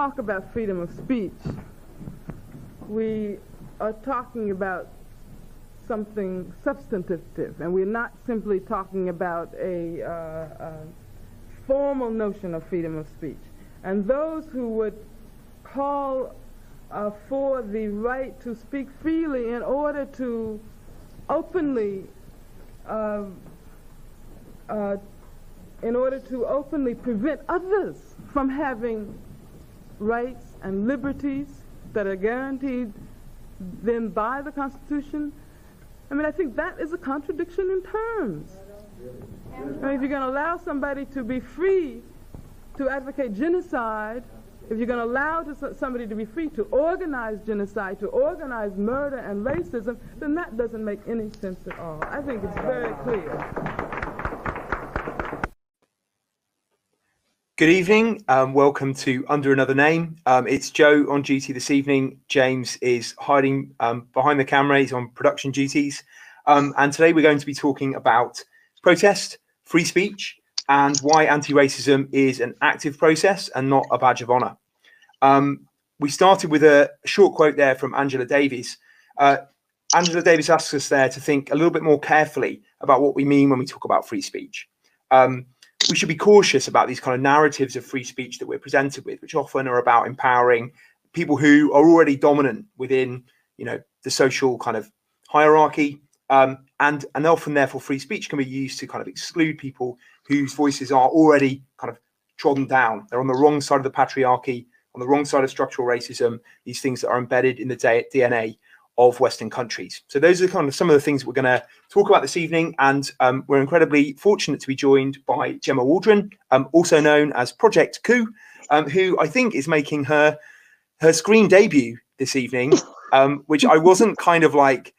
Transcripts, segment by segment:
talk about freedom of speech, we are talking about something substantive, and we're not simply talking about a, uh, a formal notion of freedom of speech. And those who would call uh, for the right to speak freely in order to openly uh, uh, in order to openly prevent others from having rights and liberties that are guaranteed them by the Constitution, I mean, I think that is a contradiction in terms. I mean, if you're going to allow somebody to be free to advocate genocide, if you're going to allow to somebody to be free to organize genocide, to organize murder and racism, then that doesn't make any sense at all. I think it's very clear. Good evening. Welcome to Under Another Name. Um, it's Joe on duty this evening. James is hiding um, behind the camera. He's on production duties. Um, and today we're going to be talking about protest, free speech, and why anti racism is an active process and not a badge of honor. Um, we started with a short quote there from Angela Davis. Uh, Angela Davis asks us there to think a little bit more carefully about what we mean when we talk about free speech. Um, we should be cautious about these kind of narratives of free speech that we're presented with, which often are about empowering people who are already dominant within, you know, the social kind of hierarchy. Um, and and often, therefore, free speech can be used to kind of exclude people whose voices are already kind of trodden down. They're on the wrong side of the patriarchy, on the wrong side of structural racism. These things that are embedded in the DNA of Western countries. So those are kind of some of the things we're going to talk about this evening, and um, we're incredibly fortunate to be joined by Gemma Waldron, um, also known as Project Coup, um, who I think is making her her screen debut this evening, um, which I wasn't kind of like.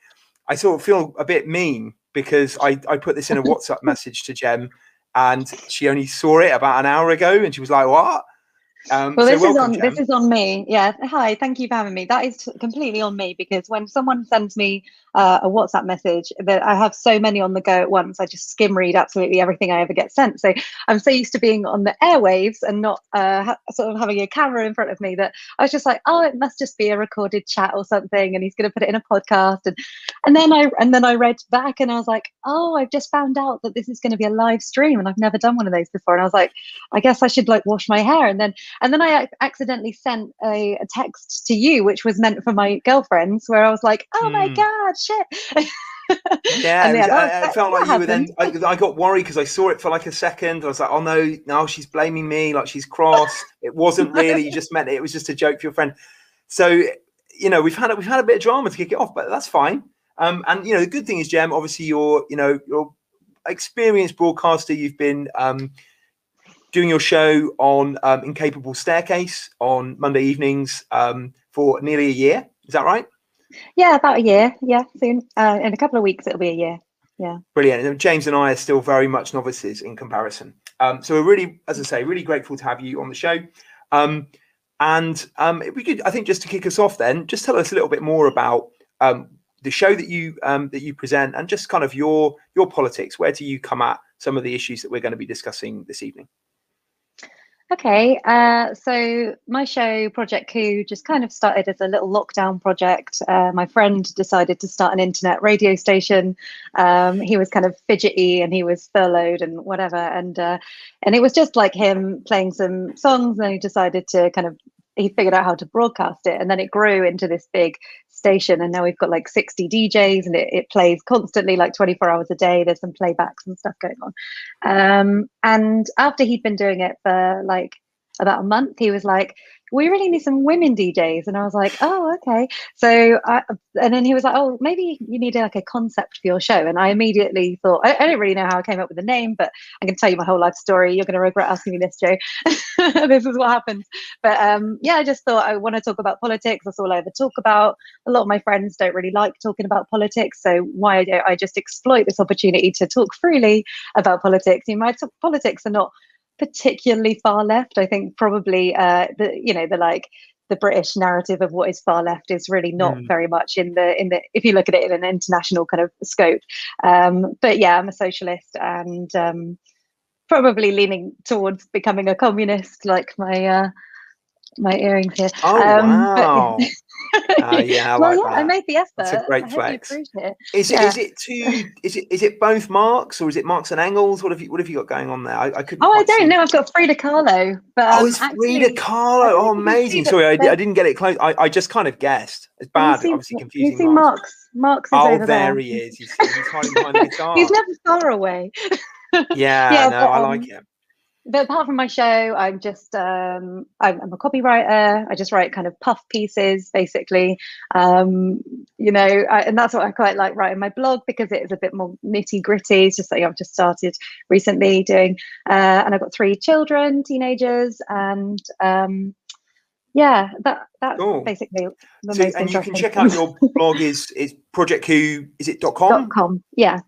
I sort of feel a bit mean because I, I put this in a WhatsApp message to Gem, and she only saw it about an hour ago, and she was like, "What?" Um, well, so this welcome, is on Jem. this is on me. Yeah. Hi. Thank you for having me. That is completely on me because when someone sends me uh, a WhatsApp message that I have so many on the go at once. I just skim read absolutely everything I ever get sent. So I'm so used to being on the airwaves and not uh, ha- sort of having a camera in front of me that I was just like, oh, it must just be a recorded chat or something, and he's going to put it in a podcast. And and then I and then I read back and I was like, oh, I've just found out that this is going to be a live stream, and I've never done one of those before. And I was like, I guess I should like wash my hair. And then and then I accidentally sent a, a text to you, which was meant for my girlfriends, where I was like, oh mm. my hmm. god shit. yeah, was, I, I, felt like you were then. I, I got worried because I saw it for like a second. I was like, "Oh no, now she's blaming me. Like she's cross. it wasn't really. You just meant it. It was just a joke for your friend." So, you know, we've had we've had a bit of drama to kick it off, but that's fine. Um, and you know, the good thing is, Jem, obviously you're you know you're experienced broadcaster. You've been um, doing your show on um, Incapable Staircase on Monday evenings um, for nearly a year. Is that right? Yeah, about a year. Yeah, soon. Uh, in a couple of weeks, it'll be a year. Yeah. Brilliant. And James and I are still very much novices in comparison. Um, so we're really, as I say, really grateful to have you on the show. Um, and um, we could, I think, just to kick us off, then just tell us a little bit more about um, the show that you um, that you present, and just kind of your your politics. Where do you come at some of the issues that we're going to be discussing this evening? Okay, uh, so my show, Project Coup, just kind of started as a little lockdown project. Uh, my friend decided to start an internet radio station. Um, he was kind of fidgety and he was furloughed and whatever, and uh, and it was just like him playing some songs. And he decided to kind of he figured out how to broadcast it, and then it grew into this big station and now we've got like 60 djs and it, it plays constantly like 24 hours a day. There's some playbacks and stuff going on. Um, and after he'd been doing it for like about a month he was like we really need some women DJs. And I was like, oh, okay. So, I, and then he was like, oh, maybe you need like a concept for your show. And I immediately thought, I, I don't really know how I came up with the name, but I can tell you my whole life story. You're going to regret asking me this, Joe. this is what happens. But um, yeah, I just thought I want to talk about politics. That's all I ever talk about. A lot of my friends don't really like talking about politics. So why don't I just exploit this opportunity to talk freely about politics? You know, my t- politics are not particularly far left. I think probably uh, the you know the like the British narrative of what is far left is really not mm. very much in the in the if you look at it in an international kind of scope. Um, but yeah, I'm a socialist and um, probably leaning towards becoming a communist, like my uh, my earrings here. Oh Um, wow! but- Ah, yeah, I well, like yeah, I made the effort. It's a great I flex. appreciate it. Is it yeah. is it two? Is it is it both Marx or is it Marx and Engels? What have you What have you got going on there? I, I couldn't. Oh, I don't know. I've got Frida Kahlo, but um, Oh, it's Frida actually- Kahlo. Oh, you amazing. Sorry, I, I didn't get it close. I, I just kind of guessed. It's bad. seen- Obviously You confusing. see Marx. Marx? Oh, over there there. he is. He's, he's hiding behind the guitar. He's never far away. yeah, Yeah, no, but, I um, like it. But apart from my show, I'm just um, I'm, I'm a copywriter. I just write kind of puff pieces, basically. Um, you know, I, and that's what I quite like writing my blog because it is a bit more nitty gritty. It's just something I've just started recently doing, uh, and I've got three children, teenagers, and um, yeah, that that's Cool. basically the So, most and you can check out your blog is is Project Who is it dot com? dot com. Yeah,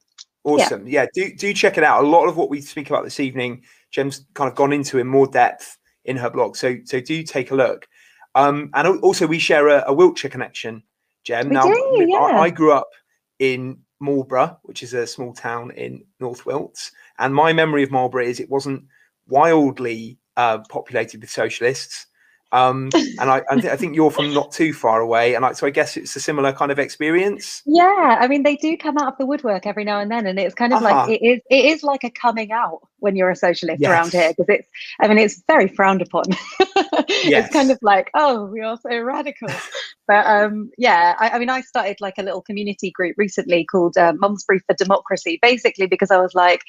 Awesome. Yeah. do do check it out. A lot of what we speak about this evening, Jem's kind of gone into in more depth in her blog. So so do take a look. Um, and also we share a, a Wiltshire connection, Jem. We now do, I- yeah. I, grew up in Marlborough, which is a small town in North Wilts, and my memory of Marlborough is it wasn't wildly uh, populated with socialists. Um, and I, I, th- I think you're from not too far away, and I, so I guess it's a similar kind of experience. Yeah, I mean they do come out of the woodwork every now and then, and it's kind of Uh-huh. like it is it is like a coming out when you're a socialist around here because it's I mean it's very frowned upon. Yes. It's kind of like oh we are so radical, but um yeah I, I mean I started like a little community group recently called uh, Mums Brief for Democracy, basically because I was like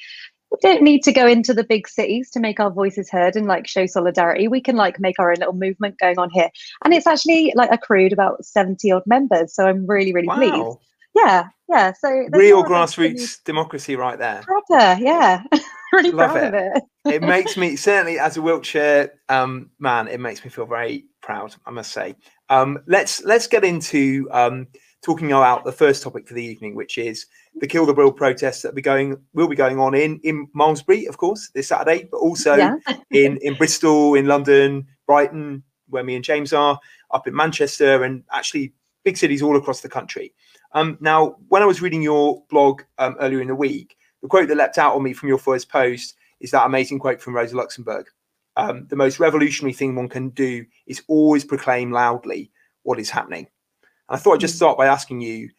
we don't need to go into the big cities to make our voices heard and like show solidarity. We can like make our own little movement going on here, and it's actually like accrued about seventy odd members. So I'm really really pleased. Yeah, yeah. So real grassroots democracy right there. proper, yeah. really Love proud of it. it makes me certainly as a Wiltshire um, man, it makes me feel very proud. I must say. Um, let's let's get into um, talking about the first topic for the evening, which is the Kill the Bill protests that be going will be going on in in Malmesbury, of course, this Saturday, but also yeah. in in Bristol, in London, Brighton, where me and James are, up in Manchester, and actually big cities all across the country. Um, now, when I was reading your blog um, earlier in the week, the quote that leapt out on me from your first post is that amazing quote from Rosa Luxemburg. Um, the most revolutionary thing one can do is always proclaim loudly what is happening. I thought I'd just start by asking you,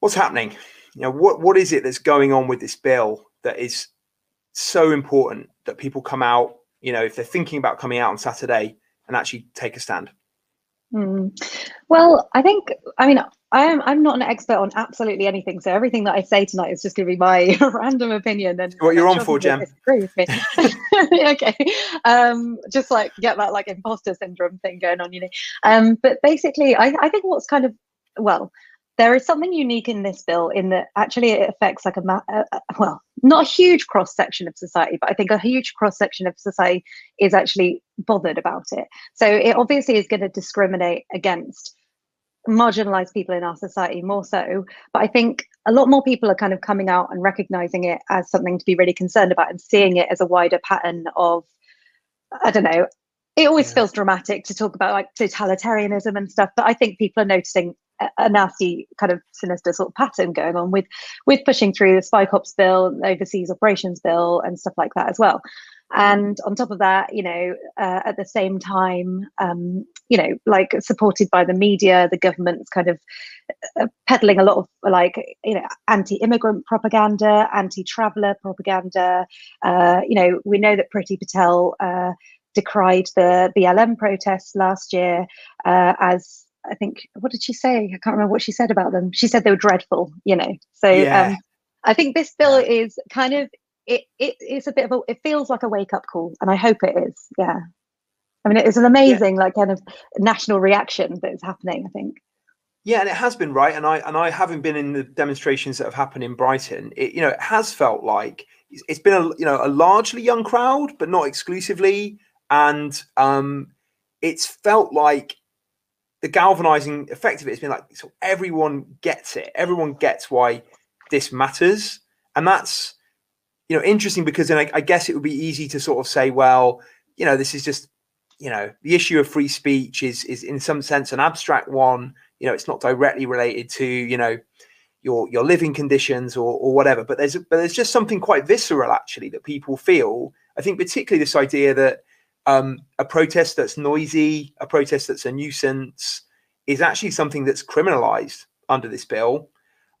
what's happening? You know, what what is it that's going on with this bill that is so important that people come out, you know, if they're thinking about coming out on Saturday and actually take a stand? Hmm. Well, I think I mean I am I'm not an expert on absolutely anything, so everything that I say tonight is just going to be my random opinion. And What you're on for, Jem. disagree with me. okay, um, just like get that like imposter syndrome thing going on, you know. Um, but basically, I I think what's kind of well. There is something unique in this bill in that actually it affects like a, ma- uh, well, not a huge cross section of society, but I think a huge cross section of society is actually bothered about it. So it obviously is going to discriminate against marginalized people in our society more so. But I think a lot more people are kind of coming out and recognizing it as something to be really concerned about and seeing it as a wider pattern of, I don't know. It always Yeah. feels dramatic to talk about like totalitarianism and stuff, but I think people are noticing a, a nasty kind of sinister sort of pattern going on with with pushing through the spy cops bill, overseas operations bill, and stuff like that as well. And on top of that, you know, uh, at the same time, um, you know, like supported by the media, the government's kind of uh, peddling a lot of like, you know, anti-immigrant propaganda, anti-traveller propaganda. Uh, you know, we know that Priti Patel uh, decried the BLM protests last year uh, as I think what did she say? I can't remember what she said about them. She said they were dreadful, you know. So Yeah. um, I think this bill is kind of it, it it's a bit of a it feels like a wake up call, and I hope it is. Yeah. I mean, it's an amazing like kind of national reaction that is happening. I think. Yeah, and it has been right. And I and I haven't been in the demonstrations that have happened in Brighton. It you know it has felt like it's, it's been a you know a largely young crowd, but not exclusively. And um, it's felt like the galvanizing effect of it has been like so everyone gets it. Everyone gets why this matters, and that's you know interesting because then I, I guess it would be easy to sort of say, well, you know, this is just you know the issue of free speech is is in some sense an abstract one you know it's not directly related to you know your your living conditions or or whatever but there's but there's just something quite visceral actually that people feel i think particularly this idea that um, a protest that's noisy, a protest that's a nuisance, is actually something that's criminalized under this bill.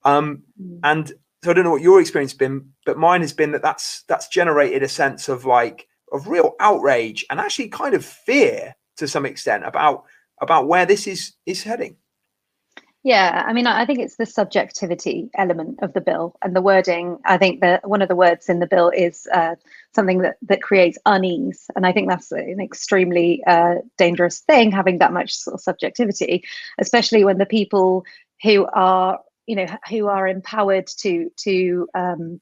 Um, Mm. and so I don't know what your experience has been, but mine has been that that's that's generated a sense of like of real outrage and actually kind of fear to some extent about about where this is is heading. Yeah, I mean, I think it's the subjectivity element of the bill and the wording. I think that one of the words in the bill is uh, something that that creates unease, and I think that's an extremely uh, dangerous thing, having that much sort of subjectivity, especially when the people who are, you know, who are empowered to to um,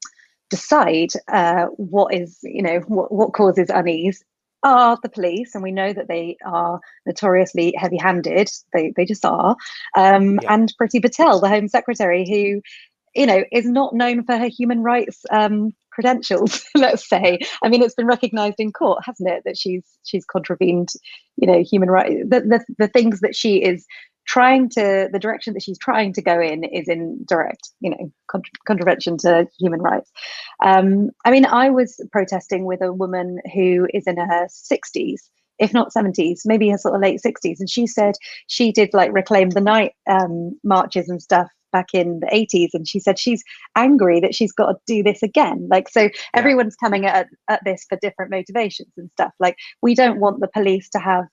decide uh, what is, you know, what, what causes unease are the police, and we know that they are notoriously heavy-handed. They they just are. Um, Yeah. And Priti Patel, the Home Secretary, who you know is not known for her human rights um, credentials. let's say. I mean, it's been recognised in court, hasn't it, that she's she's contravened, you know, human rights. The, the the things that she is trying to the direction that she's trying to go in is in direct you know contra- contravention to human rights. Um, i mean i was protesting with a woman who is in her 60s if not 70s maybe her sort of late 60s and she said she did like reclaim the night um, marches and stuff back in the 80s and she said she's angry that she's got to do this again. Like so everyone's coming at, at this for different motivations and stuff. Like we don't want the police to have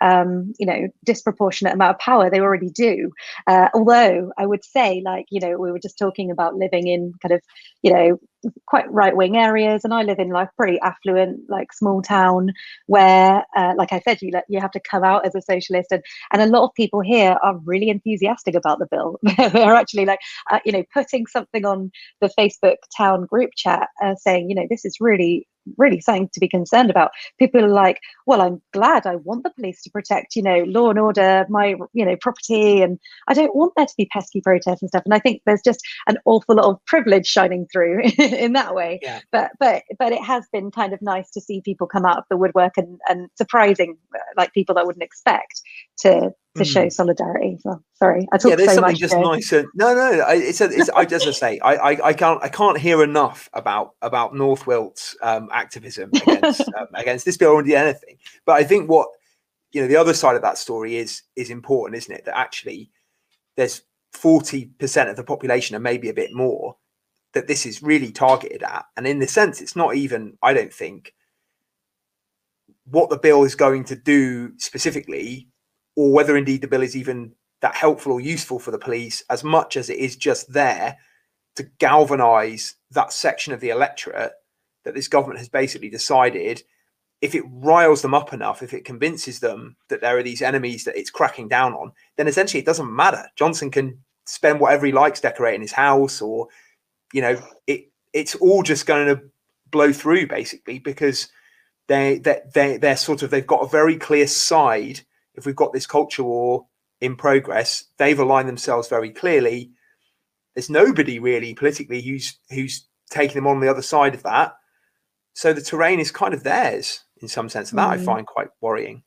um, you know, disproportionate amount of power. They already do. Uh, although I would say, like, you know, we were just talking about living in kind of, you know, quite right wing areas, and I live in like pretty affluent, like small town where, uh, like I said, you let you have to come out as a socialist, and and a lot of people here are really enthusiastic about the bill. They're actually like, uh, you know, putting something on the Facebook town group chat, uh, saying, you know, this is really really something to be concerned about. People are like well i'm glad i want the police to protect you know law and order my you know property and i don't want there to be pesky protests and stuff. And i think there's just an awful lot of privilege shining through in that way. Yeah. but but but it has been kind of nice to see people come out of the woodwork and and surprising uh, like people that wouldn't expect to to show solidarity so sorry i talk yeah, there's so something just Joe. nice. And, no, no, I- it's, a, it's I, just say, I, I, I can't, I can't hear enough about about North Wilts um, activism against um, against this bill or indeed anything. But I think what you know, the other side of that story is is important, isn't it? That actually there's forty percent of the population, and maybe a bit more, that this is really targeted at. And in the sense, it's not even, I don't think, what the bill is going to do specifically, or whether indeed the bill is even that helpful or useful for the police, as much as it is just there to galvanize that section of the electorate that this government has basically decided if it riles them up enough, if it convinces them that there are these enemies that it's cracking down on, then essentially it doesn't matter. Johnson can spend whatever he likes decorating his house, or you know, it it's all just going to blow through basically because they they they they're sort of they've got a very clear side. If we've got this culture war in progress, they've aligned themselves very clearly. There's nobody really politically who's who's taking them on the other side of that. So the terrain is kind of theirs in some sense. And that I Mm. find quite worrying.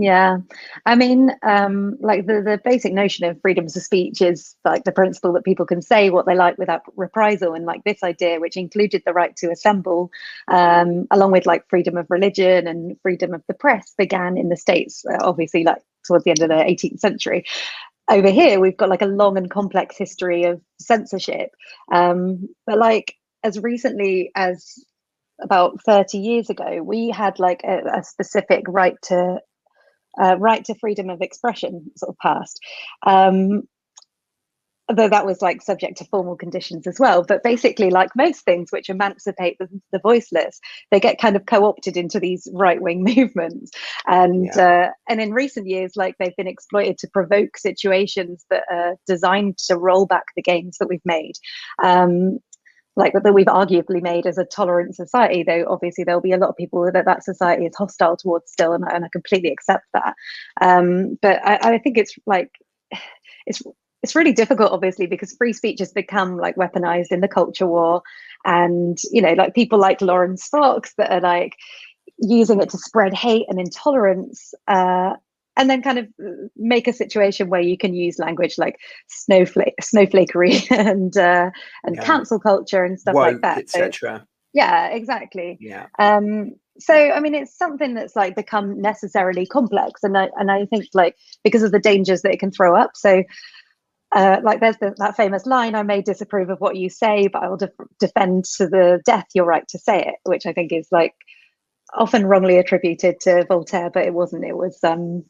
Yeah, I mean, um, like the, the basic notion of freedoms of speech is like the principle that people can say what they like without reprisal, and like this idea, which included the right to assemble, um, along with like freedom of religion and freedom of the press, began in the states, uh, obviously, like towards the end of the 18th century. Over here, we've got like a long and complex history of censorship, um, but like as recently as about 30 years ago, we had like a, a specific right to uh, right to freedom of expression sort of passed. Um, though that was like subject to formal conditions as well. But basically, like most things which emancipate the, the voiceless, they get kind of co-opted into these right-wing movements. And uh, and in recent years, like they've been exploited to provoke situations that are designed to roll back the gains that we've made. Um, like that we've arguably made as a tolerant society though obviously there'll be a lot of people that that society is hostile towards still and, and i completely accept that. Um, but I, I think it's like it's it's really difficult obviously because free speech has become like weaponized in the culture war. And you know like people like Laurence Fox that are like using it to spread hate and intolerance uh, and then kind of make a situation where you can use language like snowflake snowflakery and uh, and Yeah. cancel culture and stuff like that. So, etc. yeah, exactly. Yeah. Um, so I mean, it's something that's like become necessarily complex, and I and I think like because of the dangers that it can throw up. So, uh, like there's the, that famous line, "I may disapprove of what you say, but I will def- defend to the death your right to say it," which I think is like often wrongly attributed to Voltaire, but it wasn't. It was um,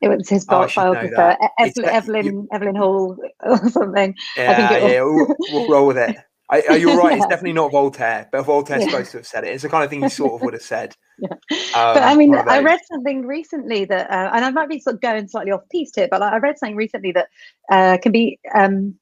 it was his Oh, I biographer, that. E- Evelyn, you- Evelyn Hall or something. Yeah, think it yeah, we'll, we'll roll with it. I, I, you're right. It's definitely not Voltaire, but Voltaire's Yeah. supposed to have said it. It's the kind of thing he sort of would have said. Yeah. Um, but I mean, I read something recently that, uh, and I might be sort of going slightly off piece here, but like, I read something recently that uh, can be, um,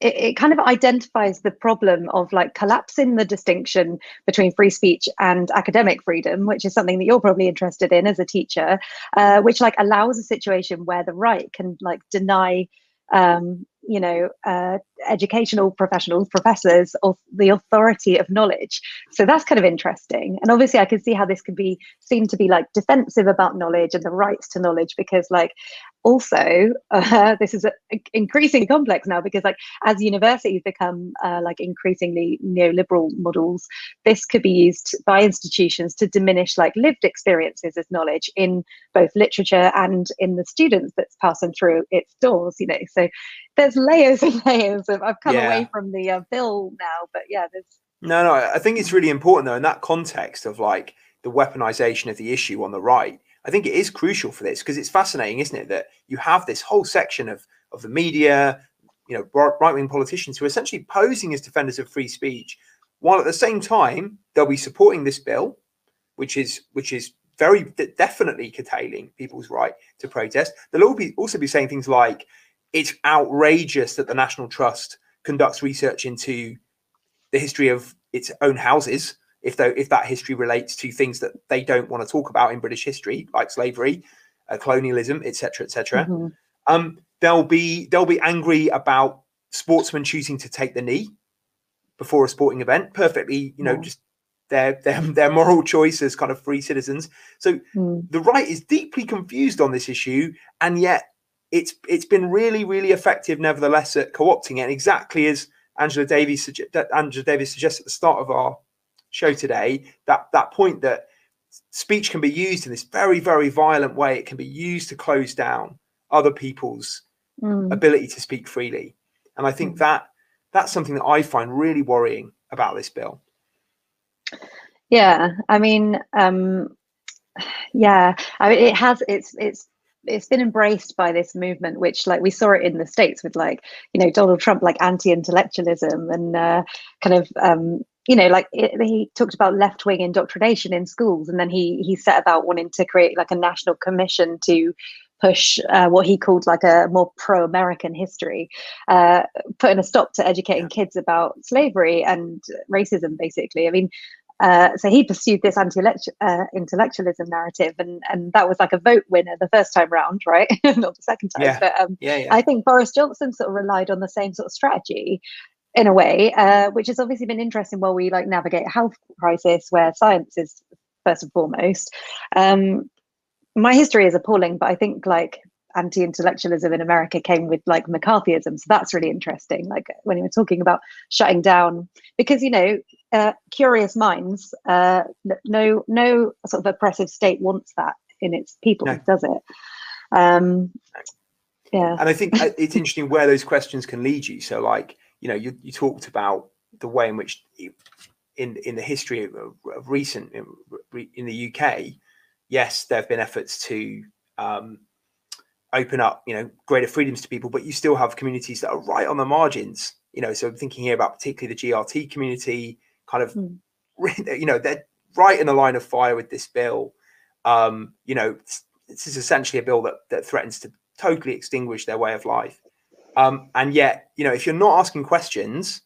it, it kind of identifies the problem of like collapsing the distinction between free speech and academic freedom, which is something that you're probably interested in as a teacher, uh, which like allows a situation where the right can like deny um, you know, uh, educational professionals, professors, of the authority of knowledge. So that's kind of interesting. And obviously, I can see how this could be seen to be like defensive about knowledge and the rights to knowledge, because like also uh, this is a, increasingly complex now because like as universities become uh, like increasingly neoliberal models this could be used by institutions to diminish like lived experiences as knowledge in both literature and in the students that's passing through its doors you know so there's layers and layers of i've come Yeah. away from the uh, bill now but yeah there's No, no, I think it's really important though in that context of like the weaponization of the issue on the right. I think it is crucial for this because it's fascinating, isn't it, that you have this whole section of of the media, you know, right wing politicians who are essentially posing as defenders of free speech, while at the same time they'll be supporting this bill, which is which is very definitely curtailing people's right to protest. They'll be also be saying things like it's outrageous that the National Trust conducts research into the history of its own houses if though if that history relates to things that they don't want to talk about in british history like slavery uh, colonialism etc etc Mhm. um they'll be they'll be angry about sportsmen choosing to take the knee before a sporting event perfectly you know Yeah. just their, their their moral choice as kind of free citizens so Mm. the right is deeply confused on this issue and yet it's it's been really really effective nevertheless at co-opting it and exactly as angela davies that angela davis suggests at the start of our show today that that point that speech can be used in this very very violent way it can be used to close down other people's Mm. ability to speak freely and i think Mm. that that's something that i find really worrying about this bill Yeah, I mean, um, yeah, I mean, it has. It's it's it's been embraced by this movement, which like we saw it in the states with like you know Donald Trump, like anti-intellectualism and uh, kind of um, you know like it, he talked about left-wing indoctrination in schools, and then he he set about wanting to create like a national commission to push uh, what he called like a more pro-American history, uh, putting a stop to educating kids about slavery and racism. Basically, I mean, uh, so he pursued this anti-intellectualism narrative, and and that was like a vote winner the first time round, right? Not the second time. Yeah. But um, yeah yeah I think Boris Johnson sort of relied on the same sort of strategy in a way, uh, which has obviously been interesting while we like navigate a health crisis where science is first and foremost. Um, my history is appalling, but I think like anti-intellectualism in America came with like McCarthyism, so that's really interesting. Like when you were talking about shutting down, because you know, uh, curious minds, uh, no, no sort of oppressive state wants that in its people, No. does it? Um, yeah. and I think uh, it's interesting where those questions can lead you. So, like, you know, you, you talked about the way in which, in in the history of, of recent in, in the UK, yes, there have been efforts to um, open up, you know, greater freedoms to people, but you still have communities that are right on the margins. You know, so I'm thinking here about particularly the GRT community, kind of, Hmm. you know, they're right in the line of fire with this bill. Um, you know, this is essentially a bill that that threatens to totally extinguish their way of life. Um, and yet, you know, if you're not asking questions,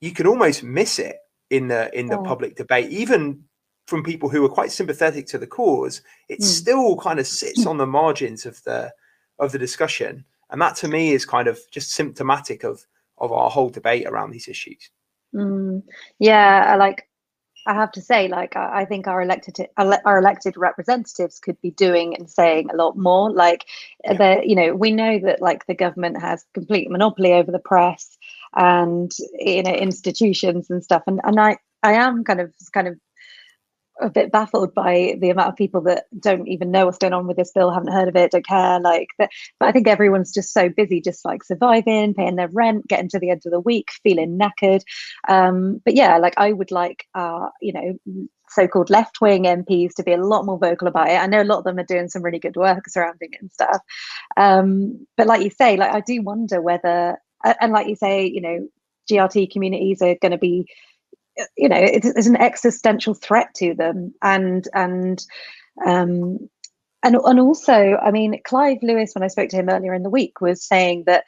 you can almost miss it in the in the Yeah. public debate, even from people who are quite sympathetic to the cause. It Mm. still kind of sits on the margins of the of the discussion, and that to me is kind of just symptomatic of of our whole debate around these issues. Mm, yeah, I like I have to say, like I, I think our elected ele- our elected representatives could be doing and saying a lot more. Like Yeah. the you know we know that like the government has complete monopoly over the press and you know institutions and stuff, and and I I am kind of kind of a bit baffled by the amount of people that don't even know what's going on with this bill, haven't heard of it, don't care. Like, but, but I think everyone's just so busy, just like surviving, paying their rent, getting to the end of the week, feeling knackered. Um, but yeah, like I would like, uh, you know, so-called left-wing MPs to be a lot more vocal about it. I know a lot of them are doing some really good work surrounding it and stuff. Um, but like you say, like I do wonder whether, and like you say, you know, GRT communities are going to be you know it's, an existential threat to them. And and um and and also i mean clive lewis when i spoke to him earlier in the week was saying that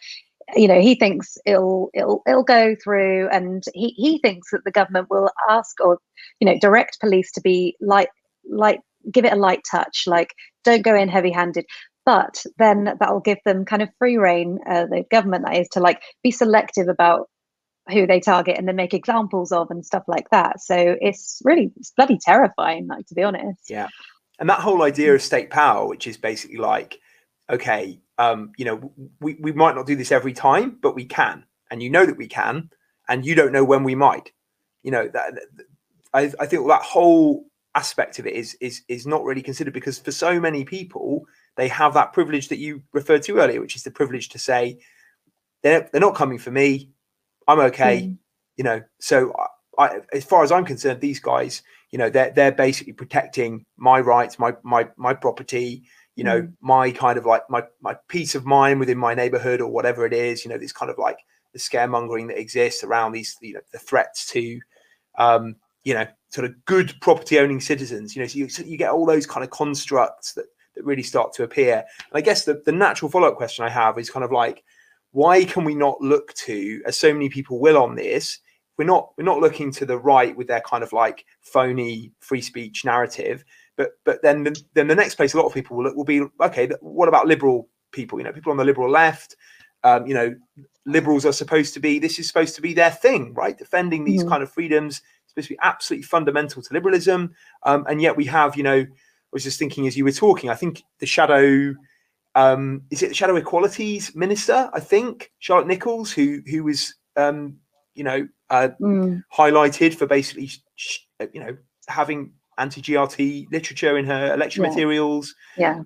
you know he thinks it'll it'll it'll go through and he he thinks that the government will ask or you know direct police to be light light give it a light touch like don't go in heavy handed but then that'll give them kind of free reign uh, the government that is to like be selective about who they target and then make examples of and stuff like that. So it's really it's bloody terrifying, like to be honest. Yeah. And that whole idea of state power, which is basically like, okay, um, you know, we, we might not do this every time, but we can. And you know that we can, and you don't know when we might. You know, that I, I think that whole aspect of it is is is not really considered because for so many people, they have that privilege that you referred to earlier, which is the privilege to say, they're, they're not coming for me I'm okay. Mm. You know, so I, as far as I'm concerned, these guys, you know, they're they're basically protecting my rights, my my my property, you know, mm. my kind of like my my peace of mind within my neighborhood or whatever it is. You know, this kind of like the scaremongering that exists around these, you know, the threats to, um, you know, sort of good property owning citizens. You know, so you so you get all those kind of constructs that that really start to appear. And I guess the the natural follow up question I have is kind of like why can we not look to as so many people will on this we're not we're not looking to the right with their kind of like phony free speech narrative but but then the, then the next place a lot of people will look will be okay what about liberal people you know people on the liberal left um, you know liberals are supposed to be this is supposed to be their thing right defending these mm-hmm. kind of freedoms supposed to be absolutely fundamental to liberalism um, and yet we have you know i was just thinking as you were talking i think the shadow um, is it the Shadow Equalities Minister? I think Charlotte Nichols, who who was um, you know uh, mm. highlighted for basically you know having anti-GRT literature in her election yeah. materials. Yeah.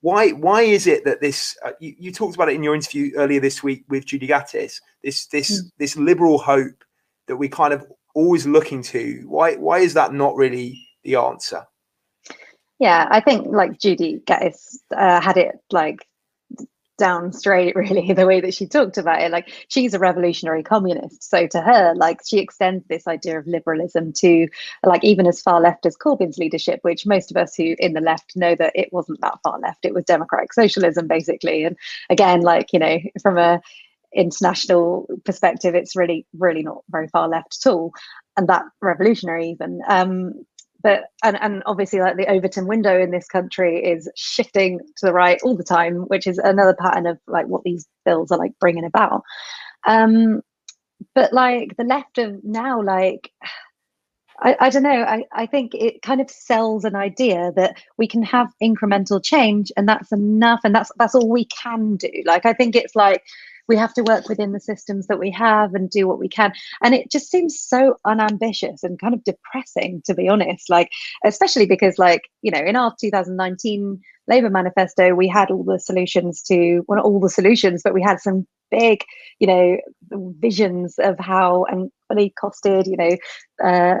Why why is it that this uh, you, you, talked about it in your interview earlier this week with Judy Gattis this this mm. this liberal hope that we kind of always looking to why why is that not really the answer? Yeah, I think like Judy Gattis uh, had it like down straight really the way that she talked about it. Like she's a revolutionary communist. So to her like she extends this idea of liberalism to like even as far left as corbyn's leadership which most of us who in the left know that it wasn't that far left. It was democratic socialism basically. And again like you know from a international perspective it's really really not very far left at all. And that revolutionary even um but and, and obviously like the overton window in this country is shifting to the right all the time which is another pattern of like what these bills are like bringing about. Um but like the left of now like I, I don't know. I, I think it kind of sells an idea that we can have incremental change and that's enough and that's that's all we can do. Like i think it's like we have to work within the systems that we have and do what we can. And it just seems so unambitious and kind of depressing to be honest like especially because like you know in our 2019 labor manifesto we had all the solutions to well not all the solutions but we had some big you know visions of how and fully costed you know uh,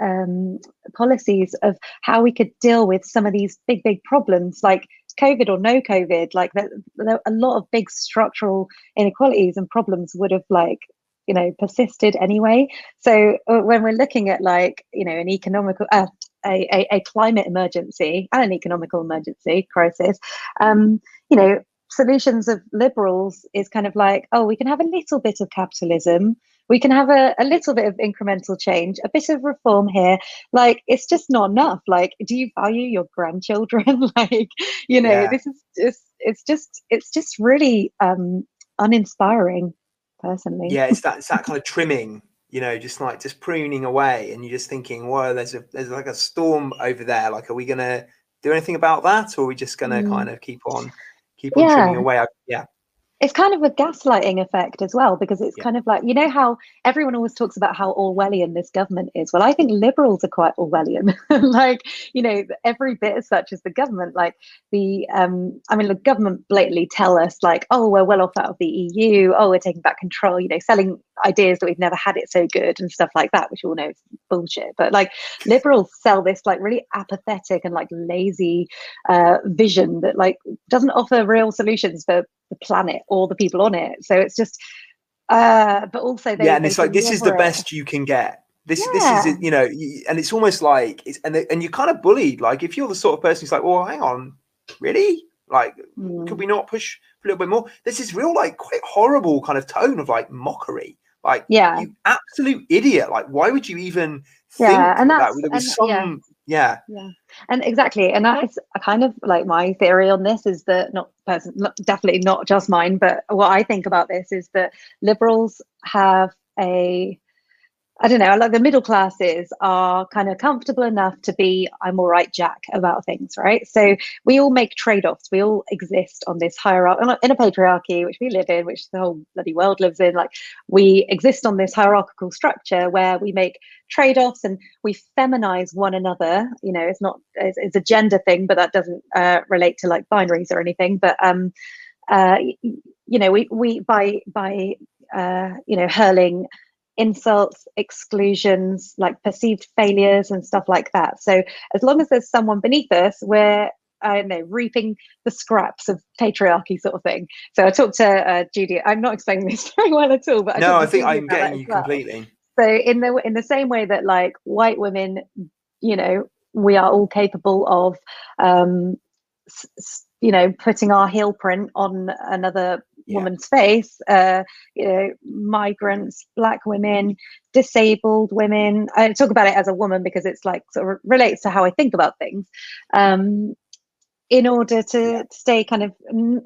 um, policies of how we could deal with some of these big big problems. Like COVID or no COVID, like there, there, a lot of big structural inequalities and problems would have like you know persisted anyway. So uh, when we're looking at like you know an economical uh, a, a, a climate emergency and an economical emergency crisis, um, you know solutions of liberals is kind of like oh we can have a little bit of capitalism we can have a, a little bit of incremental change, a bit of reform here. Like it's just not enough. Like, do you value your grandchildren? like, you know, yeah. this is just it's just it's just really um uninspiring personally. Yeah, it's that it's that kind of trimming you know, just like just pruning away, and you're just thinking, "Whoa, there's a there's like a storm over there. Like, are we gonna do anything about that, or are we just gonna mm. kind of keep on keep on yeah. trimming away?" I, yeah, it's kind of a gaslighting effect as well because it's Yeah. kind of like you know how everyone always talks about how Orwellian this government is. Well, I think liberals are quite Orwellian. like you know, every bit as such as the government. Like the um, I mean, the government blatantly tell us like, oh, we're well off out of the EU. Oh, we're taking back control. You know, selling ideas that we've never had it so good and stuff like that, which we all know is bullshit. But like liberals sell this like really apathetic and like lazy uh, vision that like doesn't offer real solutions for the planet or the people on it. So it's just, uh, but also they, yeah, and they it's like this is the it. best you can get. This this is you know, and it's almost like it's and and you're kind of bullied. Like if you're the sort of person who's like, well, hang on, really? Like, Mm. could we not push a little bit more? There's this real like quite horrible kind of tone of like mockery. Like, Yeah. you absolute idiot. Like, why would you even think Yeah, and that? There was and- some, yeah, Yeah, yeah. And exactly, and that is kind of like my theory on this is that not person, definitely not just mine, but what I think about this is that liberals have a, I don't know, like the middle classes are kind of comfortable enough to be, I'm all right, Jack, about things, right? So we all make trade-offs. We all exist on this hierarchy, in a patriarchy, which we live in, which the whole bloody world lives in. Like we exist on this hierarchical structure where we make trade-offs and we feminize one another you know it's not it's, it's a gender thing but that doesn't uh, relate to like binaries or anything but um uh you know we we by by uh you know hurling insults exclusions like perceived failures and stuff like that so as long as there's someone beneath us we're I don't know, reaping the scraps of patriarchy sort of thing. So I talked to uh, Judy. I'm not explaining this very well at all, but I no, I think I'm getting you well completely. so in the in the same way that like white women you know we are all capable of um s- s- you know putting our heel print on another Yeah. woman's face uh you know migrants black women disabled women. I talk about it as a woman because it's like sort of relates to how i think about things. Um in order to stay kind of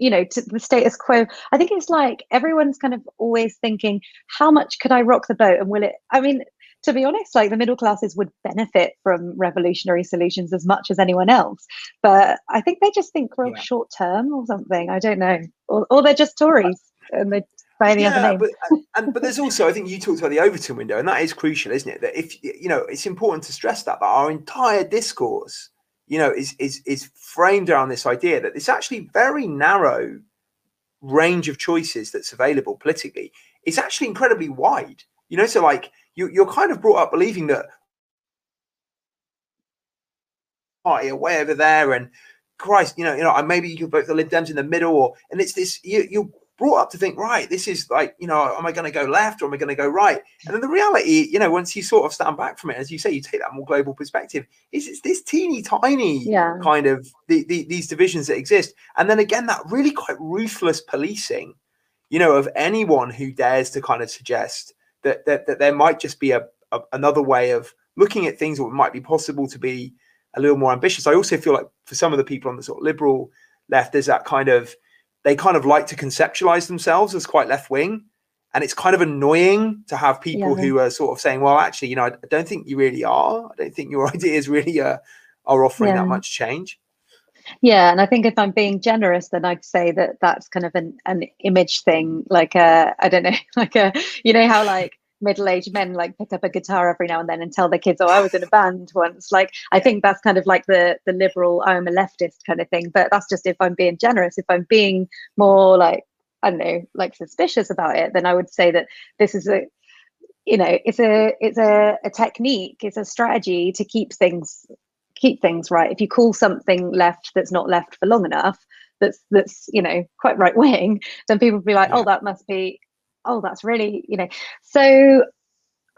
you know to the status quo i think it's like everyone's kind of always thinking how much could i rock the boat and will it i mean to be honest like the middle classes would benefit from revolutionary solutions as much as anyone else but i think they just think real Yeah. short term or something i don't know or, or they're just tories and they by any other name but and, and but there's also I think you talked about the Overton window, and that is crucial, isn't it? That if you know, it's important to stress that that our entire discourse, you know, is is is framed around this idea that it's actually very narrow range of choices that's available politically. It's actually incredibly wide. You know, so like you you're kind of brought up believing that party are way over there and Christ, you know, you know, and maybe you could vote the Lib Dems in the middle, or and it's this you you're brought up to think, right, this is like, you know, am I going to go left or am I going to go right? And then the reality, you know, once you sort of stand back from it, as you say, you take that more global perspective, is it's this teeny tiny Yeah. kind of the, the, these divisions that exist, and then again that really quite ruthless policing, you know, of anyone who dares to kind of suggest that that, that there might just be a, a another way of looking at things, or it might be possible to be a little more ambitious. I also feel like for some of the people on the sort of liberal left, there's that kind of they kind of like to conceptualize themselves as quite left wing. And it's kind of annoying to have people Yeah. who are sort of saying, well, actually, you know, I don't think you really are. I don't think your ideas really uh, are offering Yeah. that much change. Yeah, and I think if I'm being generous, then I'd say that that's kind of an, an image thing, like a I don't know, like a you know how like middle-aged men like pick up a guitar every now and then and tell their kids, "Oh, I was in a band once." Like I think that's kind of like the the liberal "I'm a leftist" kind of thing. But that's just if I'm being generous. If I'm being more like I don't know, like suspicious about it, then I would say that this is a you know it's a it's a, a technique it's a strategy to keep things keep things right if you call something left that's not left for long enough that's that's you know quite right wing then people will be like Yeah. oh that must be oh that's really you know so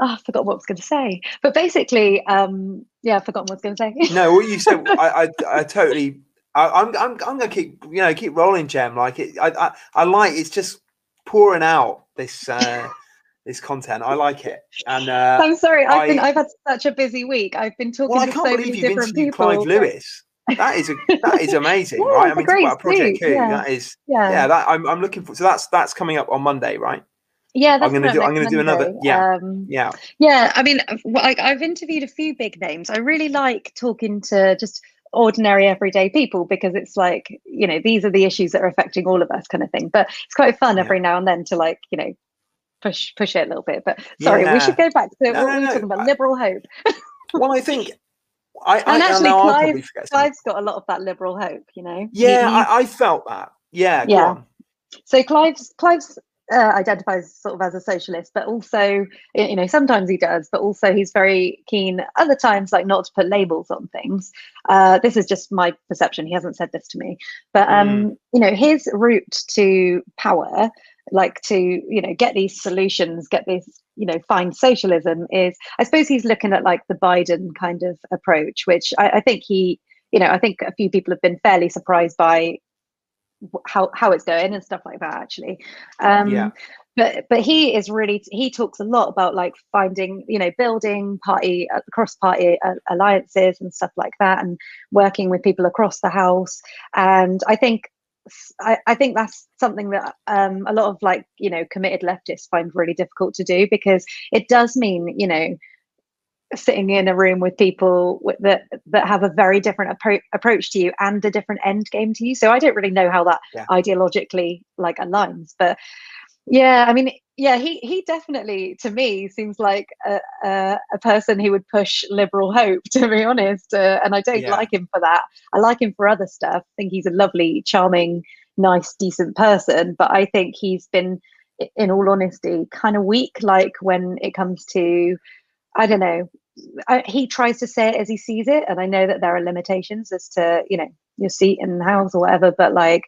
oh, i forgot what i was going to say but basically um yeah i forgot what i was going to say No, what you said, I, I, I totally. I, I'm, I'm, I'm gonna keep, you know, keep rolling, Gem. Like it, I, I, I like it's just pouring out this, uh, this content. I like it, and uh, i'm sorry i've been I- i've had such a busy week i've been talking well, I to can't so believe many you've different interviewed people Clive Lewis. That is a, that is amazing, Yeah, right? I mean, great about Project Coup. yeah. That is, yeah yeah, that I'm, I'm looking for. So that's that's coming up on Monday, right? yeah that's gonna do- I'm gonna do another- yeah. um Yeah, Yeah, I mean, I've- I, I've interviewed a few big names. I really like talking to just ordinary everyday people because it's like you know these are the issues that are affecting all of us kind of thing but it's quite fun Yeah. every now and then to like you know push push it a little bit but sorry we should go back to No, what no, were we no, talking about liberal hope. Well, I think I, I And actually, Clive- probably forget something. clive's got a lot of that liberal hope you know? Yeah, he- I, I felt that. Yeah, Yeah. so clive's clive's uh, identifies sort of as a socialist but also you know sometimes he does but also he's very keen other times like not to put labels on things. Uh, this is just my perception he hasn't said this to me. But um you know his route to power like to you know get these solutions get this you know find socialism is i suppose he's looking at like the biden kind of approach which i, I think he you know i think a few people have been fairly surprised by how how it's going and stuff like that actually um Yeah. but but he is really he talks a lot about like finding you know building party uh, cross party uh, alliances and stuff like that and working with people across the house and i think I, I think that's something that um, a lot of like you know committed leftists find really difficult to do because it does mean you know sitting in a room with people with, that that have a very different appro- approach to you and a different end game to you. So I don't really know how that Yeah. ideologically like aligns, but yeah, I mean, yeah, he he definitely to me seems like a a, a person who would push liberal hope. To be honest, uh, and I don't Yeah. like him for that. I like him for other stuff. I think he's a lovely, charming, nice, decent person, but I think he's been, in all honesty, kind of weak. Like when it comes to I don't know. I, he tries to say it as he sees it, and I know that there are limitations as to you know your seat in the house or whatever. But like,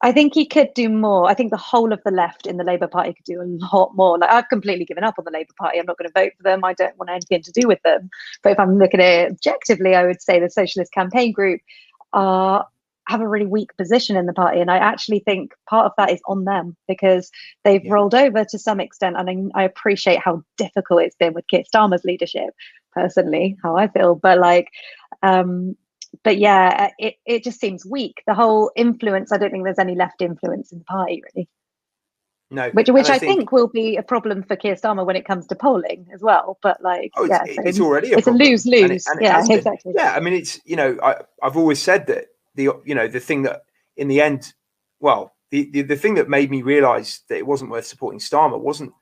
I think he could do more. I think the whole of the left in the Labour Party could do a lot more. Like, I've completely given up on the Labour Party. I'm not going to vote for them. I don't want anything to do with them. But if I'm looking at it objectively, I would say the Socialist Campaign Group are have a really weak position in the party, and I actually think part of that is on them because they've Yeah. rolled over to some extent. And I, I appreciate how difficult it's been with Keir Starmer's leadership, personally, how I feel. But like, um, but yeah, uh, it, it just seems weak. The whole influence, I don't think there's any left influence in the party really, No, which which and I, think, will be a problem for Keir Starmer when it comes to polling as well. But like, oh, it's, yeah, it's already a it's a lose lose. it Yeah, exactly. Yeah, I mean, it's you know, I, I've always said that the you know the thing that in the end, well, the the, the thing that made me realise that it wasn't worth supporting Starmer wasn't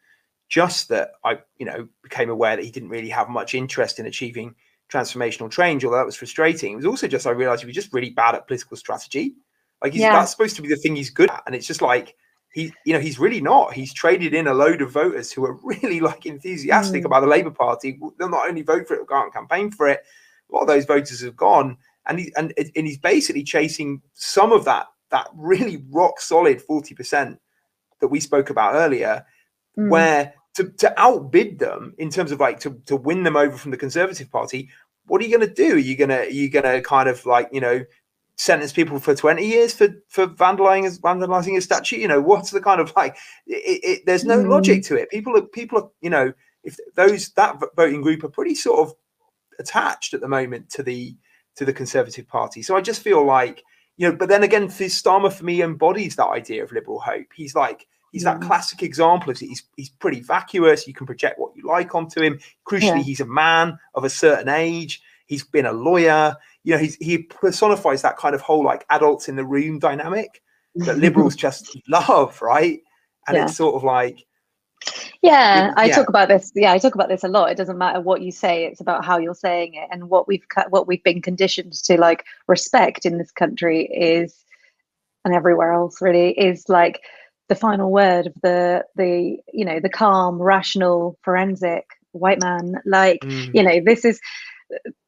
just that I you know became aware that he didn't really have much interest in achieving transformational change, although that was frustrating. It was also just I realised he was just really bad at political strategy. Like he's Yeah. that's supposed to be the thing he's good at, and it's just like he you know he's really not. He's traded in a load of voters who are really like enthusiastic Mm. about the Labour Party. They'll not only vote for it, but go out and campaign for it. A lot of those voters have gone, and he and, and he's basically chasing some of that that really rock solid forty percent that we spoke about earlier, Mm. where to, to outbid them in terms of like to, to win them over from the Conservative Party, what are you going to do? Are you going to are you going to kind of like you know sentence people for 20 years for for vandalizing vandalizing a statue you know what's the kind of like it, it, there's no Mm. logic to it people are people are you know if those that voting group are pretty sort of attached at the moment to the to the conservative party so i just feel like you know but then again this starmer for me embodies that idea of liberal hope he's like he's that classic example of he's he's pretty vacuous you can project what you like onto him crucially Yeah. he's a man of a certain age he's been a lawyer you know he's, he personifies that kind of whole like adults in the room dynamic that liberals just love right and Yeah. it's sort of like Yeah, I yeah. talk about this. Yeah, I talk about this a lot. It doesn't matter what you say; it's about how you're saying it, and what we've what we've been conditioned to like respect in this country is, and everywhere else really is like the final word of the the you know the calm, rational, forensic white man. Like mm, you know, this is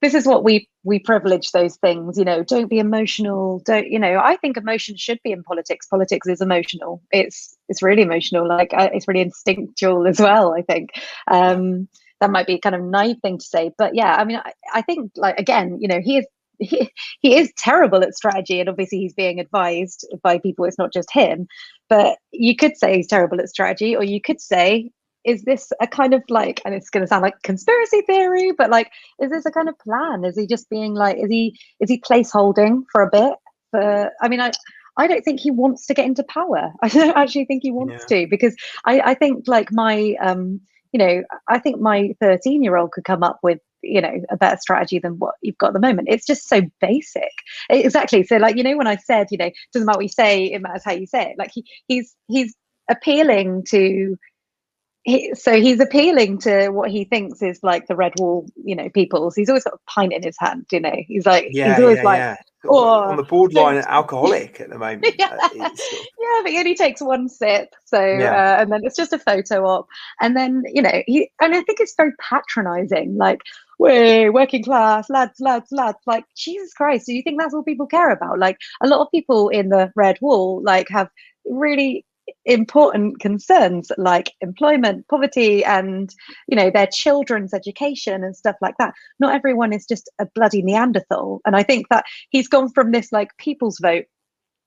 this is what we we privilege those things you know don't be emotional don't you know i think emotion should be in politics. Politics is emotional. It's it's really emotional like it's really instinctual as well i think. Um that might be a kind of naive thing to say but yeah i mean i, I think like again you know he is he, he is terrible at strategy and obviously he's being advised by people it's not just him but you could say he's terrible at strategy or you could say is this a kind of like and it's going to sound like conspiracy theory but like is this a kind of plan? Is he just being like is he is he placeholding for a bit? For i mean i i don't think he wants to get into power. I don't actually think he wants to because i i think like my um you know i think my 13 year old could come up with you know a better strategy than what you've got at the moment it's just so basic exactly so like you know when i said you know doesn't matter what you say it matters how you say it like he, he's he's appealing to he, so he's appealing to what he thinks is like the red wall you know peoples he's always got a pint in his hand you know he's like yeah, he's always yeah, like yeah. "Oh, on the borderline alcoholic at the moment. Yeah. Uh, sort of- yeah, but he only takes one sip. So, Yeah. uh, and then it's just a photo op. And then, you know, he, and I think it's very patronizing, like, we're working class, lads, lads, lads. Like, Jesus Christ, do you think that's all people care about? Like, a lot of people in the red wall, like, have really important concerns like employment poverty and you know their children's education and stuff like that not everyone is just a bloody neanderthal and i think that he's gone from this like people's vote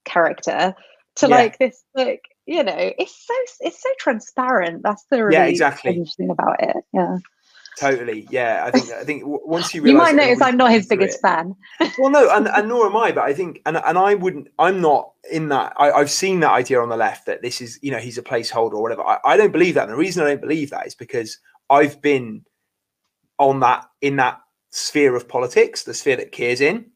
character to Yeah. like this like you know it's so it's so transparent that's the really exactly. strange thing about it yeah totally. Yeah, I think I think once you you might notice i'm not his biggest it- fan well no and, and nor am i but i think and, and i wouldn't i'm not in that I, i've seen that idea on the left that this is you know he's a placeholder or whatever i, I don't believe that and the reason i don't believe that is because i've been on that in that sphere of politics the sphere that Keir's in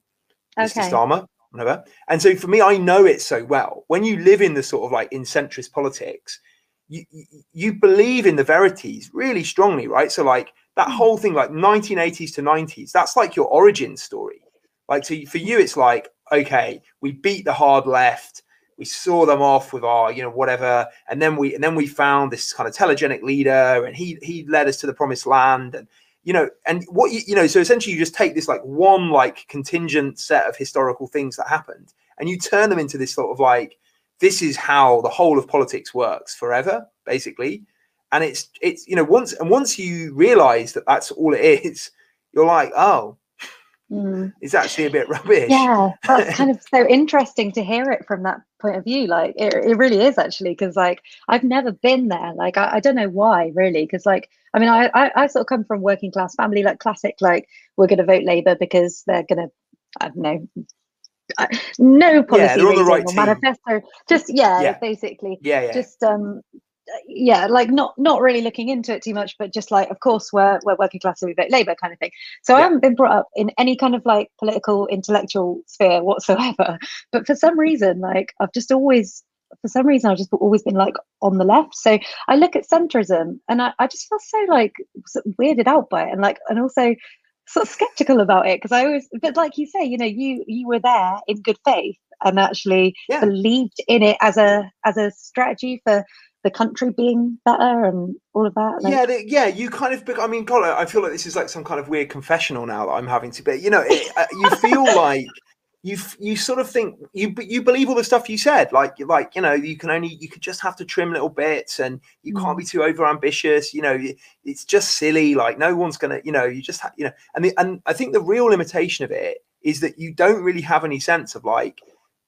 mr Okay. starmer whatever and so for me i know it so well when you live in the sort of like in centrist politics you you believe in the verities really strongly right so like that hmm. whole thing like 1980s to 90s that's like your origin story. Like so for you it's like okay we beat the hard left we saw them off with our you know whatever and then we and then we found this kind of telegenic leader and he he led us to the promised land and you know and what you, you know so essentially you just take this like one like contingent set of historical things that happened and you turn them into this sort of like this is how the whole of politics works forever basically and it's it's you know once and once you realize that that's all it is you're like oh Mm. it's actually a bit rubbish yeah that's kind of so interesting to hear it from that point of view like it, it really is actually because like i've never been there like i, I don't know why really because like i mean I, I i sort of come from working class family like classic like we're going to vote labor because they're going to i don't know no policy on the right or team. manifesto just yeah, Yeah. basically yeah yeah just um yeah like not not really looking into it too much but just like of course we're we're working class so we vote labor kind of thing. So i haven't been brought up in any kind of like political intellectual sphere whatsoever but for some reason like i've just always for some reason i've just always been like on the left. So i look at centrism and i, I just feel so like sort of weirded out by it and like and also sort of skeptical about it because i always but like you say you know you you were there in good faith and actually Yeah. believed in it as a as a strategy for the country being better and all of that like, yeah, the, yeah. You kind of. I mean, God, I feel like this is like some kind of weird confessional now that I'm having to. be. you know, it, uh, you feel like you you sort of think you you believe all the stuff you said. Like like you know, you can only you could just have to trim little bits, and you can't be too over ambitious. You know, it's just silly. Like no one's gonna. You know, you just ha- you know. And the, and I think the real limitation of it is that you don't really have any sense of like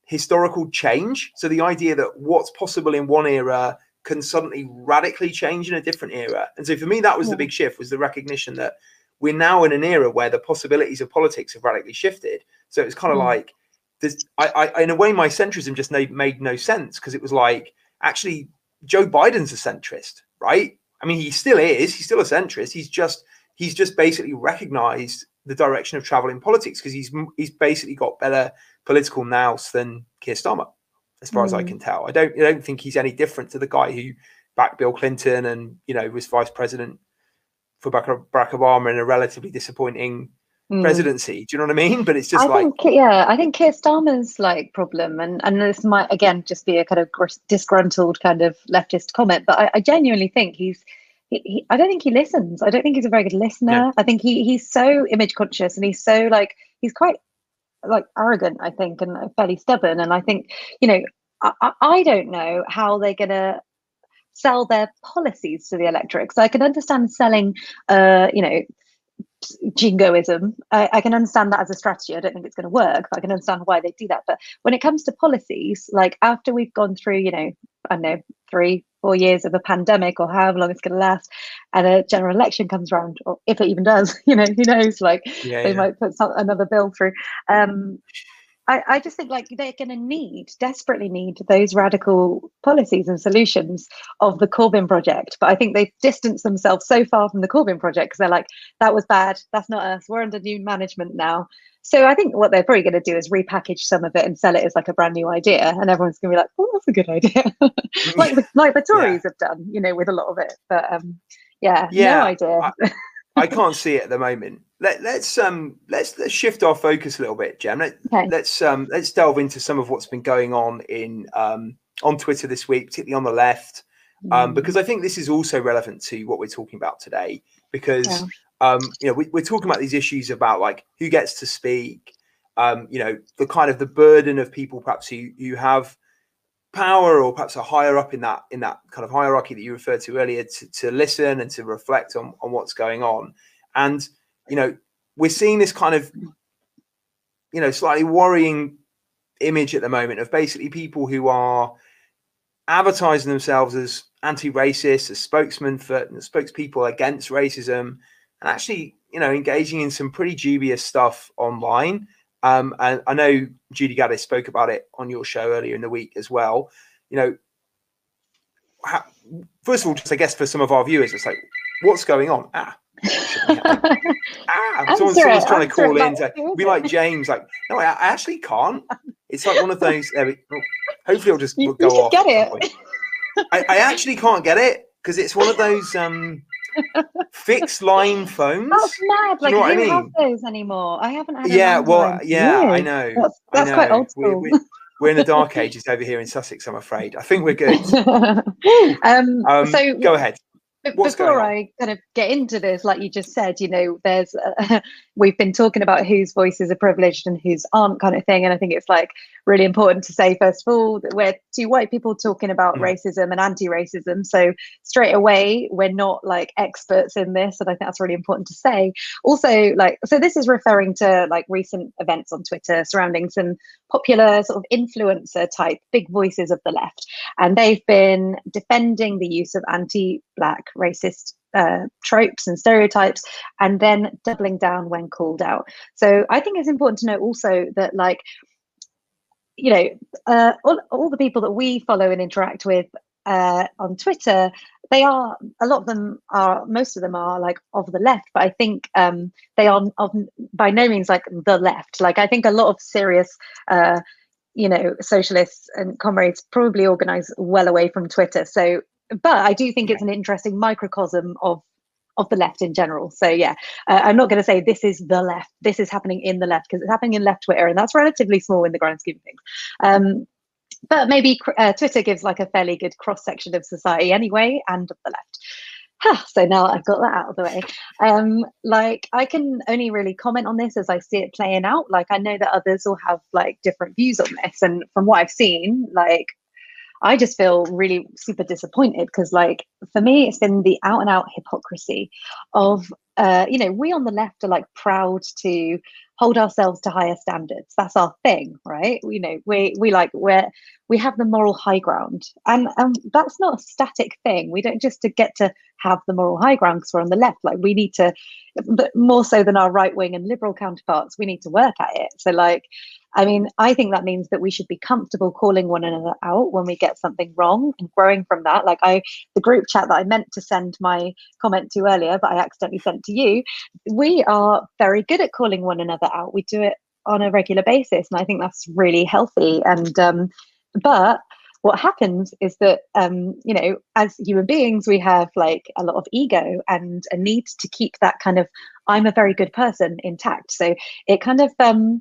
historical change. So the idea that what's possible in one era can suddenly radically change in a different era. And so for me, that was the big shift was the recognition that we're now in an era where the possibilities of politics have radically shifted. So it's kind of Mm. like this. I, I, in a way, my centrism just made, made no sense because it was like actually Joe Biden's a centrist, right? I mean, he still is. He's still a centrist. He's just he's just basically recognized the direction of travel in politics because he's he's basically got better political nous than Keir Starmer, as far as I Mm. can tell. I don't I don't think he's any different to the guy who backed Bill Clinton and you know was vice president for Barack Barack Obama in a relatively disappointing mm. presidency. Do you know what I mean? But it's just I like think yeah, I think Keir Starmer's like problem, and and this might again just be a kind of gr- disgruntled kind of leftist comment, but I, I genuinely think he's. He, he, I don't think he listens. I don't think he's a very good listener. Yeah. I think he he's so image conscious, and he's so like he's quite like arrogant. I think, and fairly stubborn. And I think you know, I, I- don't know how they're gonna sell their policies to the electorate. So I can understand selling, uh, you know, jingoism. I, I can understand that as a strategy. I don't think it's going to work, but I can understand why they do that. But when it comes to policies, like after we've gone through, you know, I don't know, three, four years of a pandemic or however long it's going to last, and a general election comes around, or if it even does, you know, who knows? Like yeah, they yeah. might put some, another bill through. Um, I, I just think like they're going to need desperately need those radical policies and solutions of the Corbyn project. But I think they've distanced themselves so far from the Corbyn project because they're like, that was bad. That's not us. We're under new management now. So I think what they're probably going to do is repackage some of it and sell it as like a brand new idea, and everyone's going to be like, "Oh, that's a good idea," like the, like the Tories yeah. have done, you know, with a lot of it. But um, yeah, yeah, no idea. I, I can't see it at the moment. Let, us um let's let's shift our focus a little bit, Jem. Let, okay. Let's um let's delve into some of what's been going on in um on Twitter this week, particularly on the left, um, mm. because I think this is also relevant to what we're talking about today. Because yeah um, you know, we, are talking about these issues about like who gets to speak, um, you know, the kind of the burden of people perhaps who you have power or perhaps are higher up in that in that kind of hierarchy that you referred to earlier to, to listen and to reflect on, on what's going on. And, you know, we're seeing this kind of, you know, slightly worrying image at the moment of basically people who are advertising themselves as anti-racist, as spokesmen for spokespeople against racism, and actually, you know, engaging in some pretty dubious stuff online. Um, and I know Judy Gaddis spoke about it on your show earlier in the week as well. You know, how, first of all, just I guess for some of our viewers, it's like, what's going on? Ah, ah, someone, someone's trying to call in to be like James, like, no, I, I, actually can't. It's like one of those. Uh, hopefully, I'll just you, go you off. Get it? I, I, actually can't get it because it's one of those. um fixed line phones. That's mad. Like, you know I mean? have those anymome. I haven't had. Yeah, well, yeah, I know. That's, that's I know. quite old school. We, we, we're in the dark ages over here in Sussex. I'm afraid. I think we're good. um, um, so go ahead. What's before I kind of get into this, like you just said, you know, there's uh, we've been talking about whose voices are privileged and whose aren't, kind of thing, and I think it's like really important to say first of all that we're two white people talking about mm. racism and anti-racism. So straight away, we're not like experts in this, and I think that's really important to say. Also, like, so this is referring to like recent events on Twitter surrounding some popular sort of influencer type big voices of the left, and they've been defending the use of anti-black racist uh, tropes and stereotypes and then doubling down when called out. So i think it's important to note also that like you know uh, all, all the people that we follow and interact with uh, on twitter they are a lot of them are most of them are like of the left but i think um, they are of by no means like the left. Like i think a lot of serious uh, you know socialists and comrades probably organize well away from twitter. So but I do think it's an interesting microcosm of of the left in general. So yeah, uh, I'm not going to say this is the left. This is happening in the left because it's happening in left Twitter, and that's relatively small in the grand scheme of things. Um, but maybe uh, Twitter gives like a fairly good cross section of society anyway, and of the left. Huh, so now I've got that out of the way. Um, like I can only really comment on this as I see it playing out. Like I know that others will have like different views on this, and from what I've seen, like I just feel really super disappointed because, like, for me, it's been the out and out hypocrisy of, uh, you know, we on the left are like proud to hold ourselves to higher standards. That's our thing, right? You know, we we like we're we have the moral high ground, and and that's not a static thing. We don't just to get to have the moral high ground because we're on the left. Like we need to, but more so than our right wing and liberal counterparts, we need to work at it. So like, I mean, I think that means that we should be comfortable calling one another out when we get something wrong and growing from that. Like I, the group chat that I meant to send my comment to earlier, but I accidentally sent to you. We are very good at calling one another out. We do it on a regular basis, and I think that's really healthy. And um, but what happens is that um, you know as human beings we have like a lot of ego and a need to keep that kind of i'm a very good person intact so it kind of um,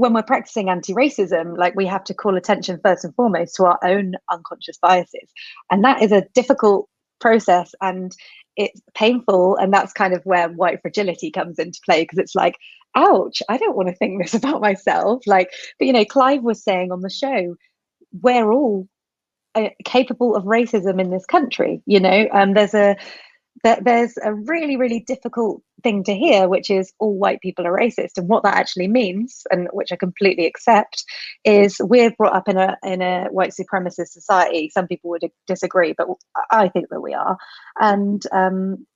when we're practicing anti-racism like we have to call attention first and foremost to our own unconscious biases. And that is a difficult process and it's painful and that's kind of where white fragility comes into play because it's like ouch i don't want to think this about myself. Like but you know clive was saying on the show we're all uh, capable of racism in this country you know? Um, there's a that there's a really really difficult thing to hear which is all white people are racist. And what that actually means and which i completely accept is we're brought up in a in a white supremacist society. Some people would disagree but i think that we are. And um,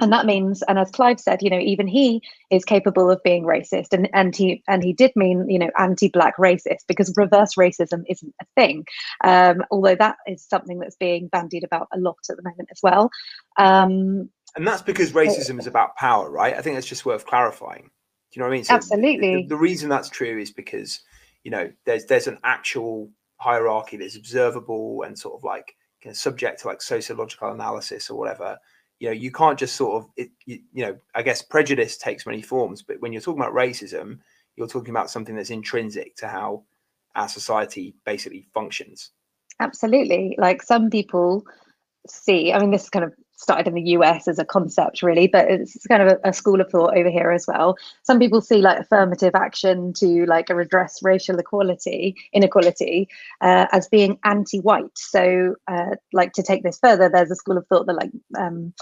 and that means and as clive said you know even he is capable of being racist and and he and he did mean you know anti-black racist because reverse racism isn't a thing. Um, although that is something that's being bandied about a lot at the moment as well. Um, and that's because racism is about power right? I think that's just worth clarifying. Do you know what i mean? So absolutely. the, the reason that's true is because you know there's there's an actual hierarchy that's observable and sort of like you know, subject to like sociological analysis or whatever you know you can't just sort of it, you, you know i guess prejudice takes many forms but when you're talking about racism you're talking about something that's intrinsic to how our society basically functions. Absolutely. Like some people see i mean this is kind of started in the us as a concept really but it's kind of a, a, school of thought over here as well. Some people see like affirmative action to like redress racial equality inequality uh, as being anti-white. So uh, like to take this further there's a school of thought that like um,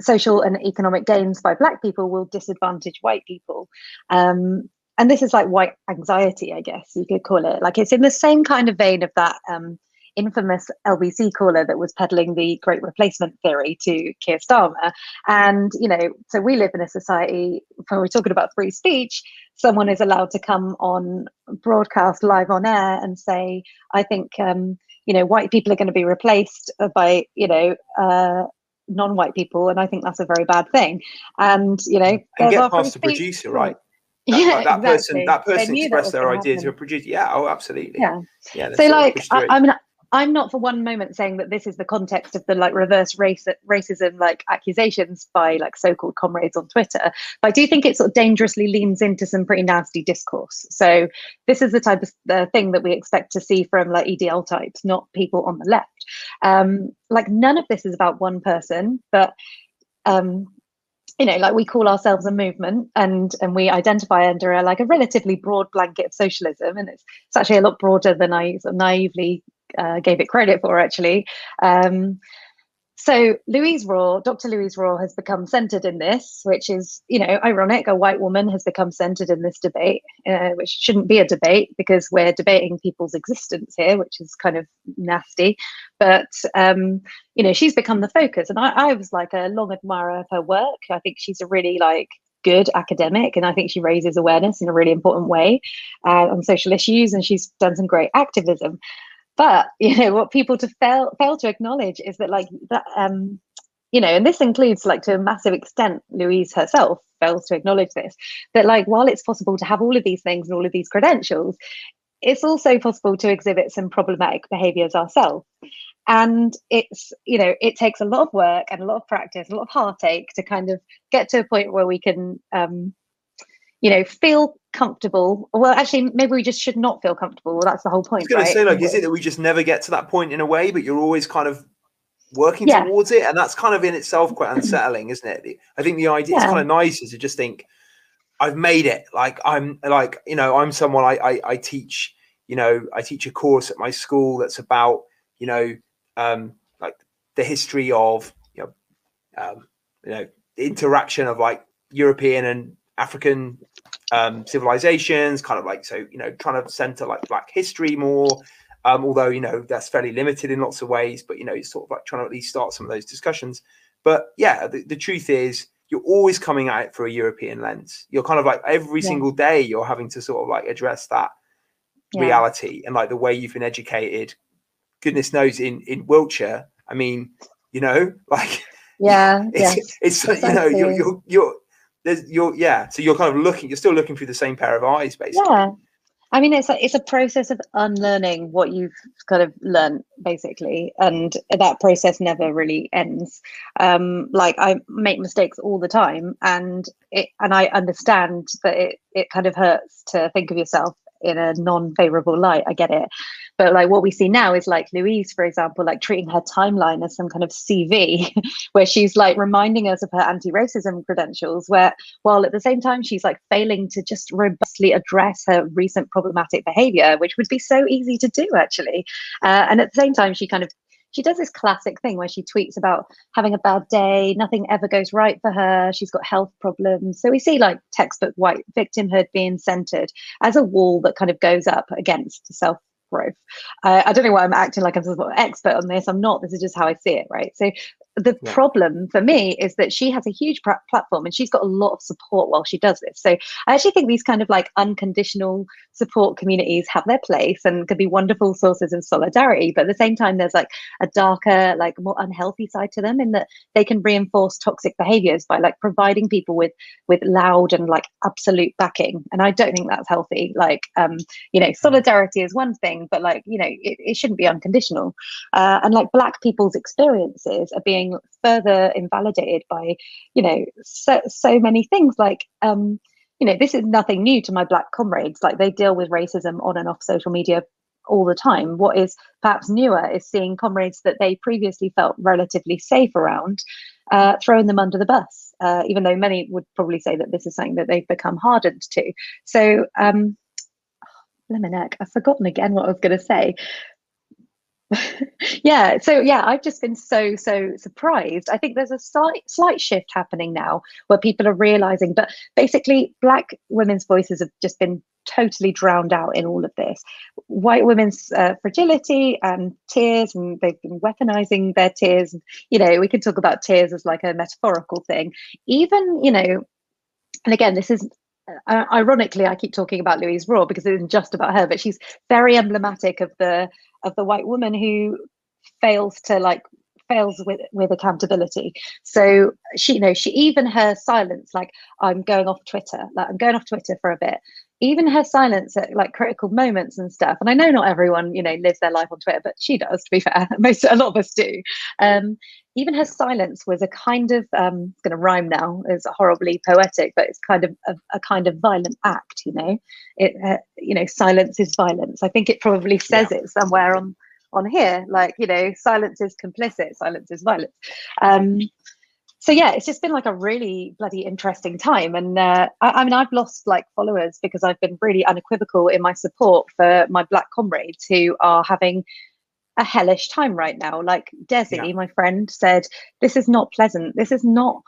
social and economic gains by black people will disadvantage white people. Um, and this is like white anxiety i guess you could call it. Like it's in the same kind of vein of that um, infamous LBC caller that was peddling the great replacement theory to Keir Starmer. And, you know, so we live in a society, when we're talking about free speech, someone is allowed to come on broadcast live on air and say, I think, um, you know, white people are going to be replaced by, you know, uh, non-white people, and I think that's a very bad thing. And you know, and get past the producer, right? That, yeah, like, that exactly. person, that person expressed their idea happen. to a producer. Yeah, oh, absolutely. Yeah. yeah. So, like, I, I mean, I'm not for one moment saying that this is the context of the like reverse race racism like accusations by like so-called comrades on Twitter. But I do think it sort of dangerously leans into some pretty nasty discourse. So this is the type of uh, thing that we expect to see from like EDL types, not people on the left. Um, like none of this is about one person, but um, you know like we call ourselves a movement and and we identify under a like a relatively broad blanket of socialism and it's, it's actually a lot broader than i sort of naively uh, gave it credit for actually. Um, so Louise Raw, Dr. Louise Raw has become centered in this, which is, you know, ironic. A white woman has become centered in this debate, uh, which shouldn't be a debate because we're debating people's existence here, which is kind of nasty. But, um, you know, she's become the focus. And I, I was like a long admirer of her work. I think she's a really like good academic and i think she raises awareness in a really important way uh, on social issues and she's done some great activism but you know what people to fail fail to acknowledge is that like that um you know and this includes like to a massive extent louise herself fails to acknowledge this that like while it's possible to have all of these things and all of these credentials it's also possible to exhibit some problematic behaviors ourselves. And it's you know it takes a lot of work and a lot of practice a lot of heartache to kind of get to a point where we can um you know feel comfortable. Well actually maybe we just should not feel comfortable. Well, that's the whole point I was going right? to say like is it that we just never get to that point in a way but you're always kind of working Yeah. towards it? And that's kind of in itself quite unsettling isn't it? I think the idea is kind of nice is to just think i've made it. Like i'm like you know i'm someone I, I i teach you know i teach a course at my school that's about you know um like the history of you know um you know the interaction of like european and african um civilizations kind of like so you know trying to center like black history more. Um although you know that's fairly limited in lots of ways but you know it's sort of like trying to at least start some of those discussions. But yeah the, the truth is you're always coming at it through a european lens. You're kind of like every Yeah. single day you're having to sort of like address that Yeah. reality and like the way you've been educated. Goodness knows in in wiltshire i mean you know like yeah it's yes it's you know you're you're you're there's you're yeah so you're kind of looking you're still looking through the same pair of eyes basically. Yeah. I mean it's a, it's a process of unlearning what you've kind of learned basically and that process never really ends. Um like i make mistakes all the time and it and i understand that it it kind of hurts to think of yourself in a non-favorable light. I get it but like what we see now is like louise for example like treating her timeline as some kind of cv where she's like reminding us of her anti-racism credentials where while at the same time she's like failing to just robustly address her recent problematic behavior which would be so easy to do actually. Uh, and at the same time she kind of she does this classic thing where she tweets about having a bad day nothing ever goes right for her she's got health problems. So we see like textbook white victimhood being centered as a wall that kind of goes up against self growth. I don't know why i'm acting like i'm some sort of expert on this. I'm not. This is just how i see it right? So the Yeah. problem for me is that she has a huge pra- platform and she's got a lot of support while she does this. So I actually think these kind of like unconditional support communities have their place and could be wonderful sources of solidarity. But at the same time, there's like a darker, like more unhealthy side to them in that they can reinforce toxic behaviors by like providing people with with loud and like absolute backing. And I don't think that's healthy. Like um, you know, solidarity is one thing, but like, you know, it, it shouldn't be unconditional. Uh, and like black people's experiences are being further invalidated by, you know, so so many things like um, you know, this is nothing new to my black comrades. Like they deal with racism on and off social media all the time. What is perhaps newer is seeing comrades that they previously felt relatively safe around, uh, throwing them under the bus. Uh, even though many would probably say that this is something that they've become hardened to. So, um, Lemonek, I've forgotten again what I was going to say. yeah, so yeah, I've just been so so surprised. I think there's a slight slight shift happening now where people are realizing, but basically, black women's voices have just been totally drowned out in all of this. White women's uh, fragility and tears, and they've been weaponizing their tears. You know, we can talk about tears as like a metaphorical thing. Even you know, and again, this is uh, ironically, I keep talking about Louise Raw because it isn't just about her, but she's very emblematic of the of the white woman who fails to like fails with with accountability. So she, you know, she even her silence, like I'm going off Twitter, like I'm going off Twitter for a bit. Even her silence at like critical moments and stuff. And I know not everyone, you know, lives their life on Twitter, but she does. To be fair, most a lot of us do. Um, even her silence was a kind of um, it's going to rhyme now. It's horribly poetic, but it's kind of a, a kind of violent act. You know, it uh, you know, silence is violence. I think it probably says Yeah. it somewhere on on here like you know silence is complicit silence is violence um so yeah it's just been like a really bloody interesting time and uh, I, I mean i've lost like followers because i've been really unequivocal in my support for my black comrades who are having a hellish time right now like desi Yeah. my friend said this is not pleasant this is not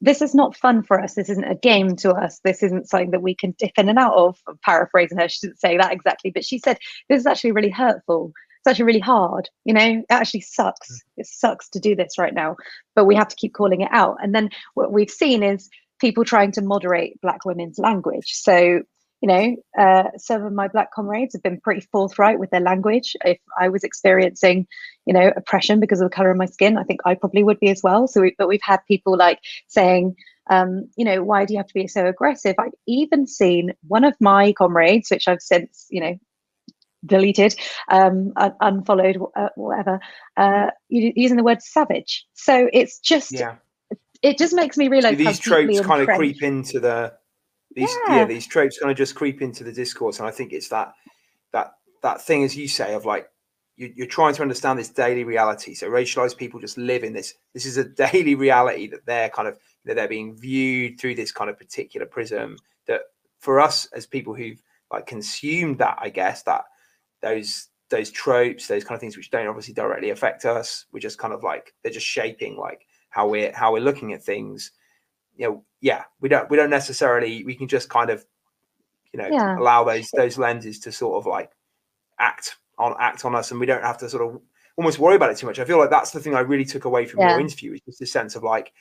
this is not fun for us. This isn't a game to us. This isn't something that we can dip in and out of. I'm paraphrasing her, she didn't say that exactly, but she said this is actually really hurtful. It's actually really hard. You know, it actually sucks. It sucks to do this right now, but we have to keep calling it out. And then what we've seen is people trying to moderate Black women's language. So, you know, uh, some of my Black comrades have been pretty forthright with their language. If I was experiencing, you know, oppression because of the color of my skin, I think I probably would be as well. So, we, but we've had people like saying, um, you know, why do you have to be so aggressive? I've even seen one of my comrades, which I've since, you know, deleted, um, un- unfollowed, uh, whatever, uh, using the word savage. So it's just, Yeah. it just makes me realize these tropes kind of creep into the these yeah. Yeah. these tropes kind of just creep into the discourse and i think it's that that that thing as you say of like you, you're trying to understand this daily reality so racialized people just live in this this is a daily reality that they're kind of that they're being viewed through this kind of particular prism that for us as people who've like consumed that i guess that those those tropes those kind of things which don't obviously directly affect us we're just kind of like they're just shaping like how we're how we're looking at things you know yeah we don't we don't necessarily we can just kind of you know Yeah. allow those those lenses to sort of like act on act on us and we don't have to sort of almost worry about it too much i feel like that's the thing i really took away from Yeah. your interview is just this sense of like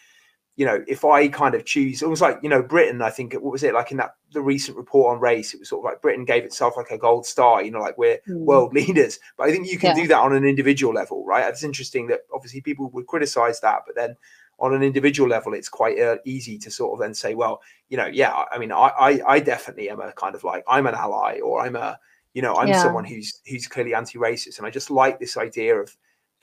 you know if i kind of choose almost like you know britain i think what was it like in that the recent report on race it was sort of like britain gave itself like a gold star you know like we're Mm. world leaders but i think you can Yeah. do that on an individual level right it's interesting that obviously people would criticize that but then on an individual level it's quite uh, easy to sort of then say well you know yeah i I mean I, I i definitely am a kind of like i'm an ally or i'm a you know i'm Yeah. someone who's who's clearly anti-racist and i just like this idea of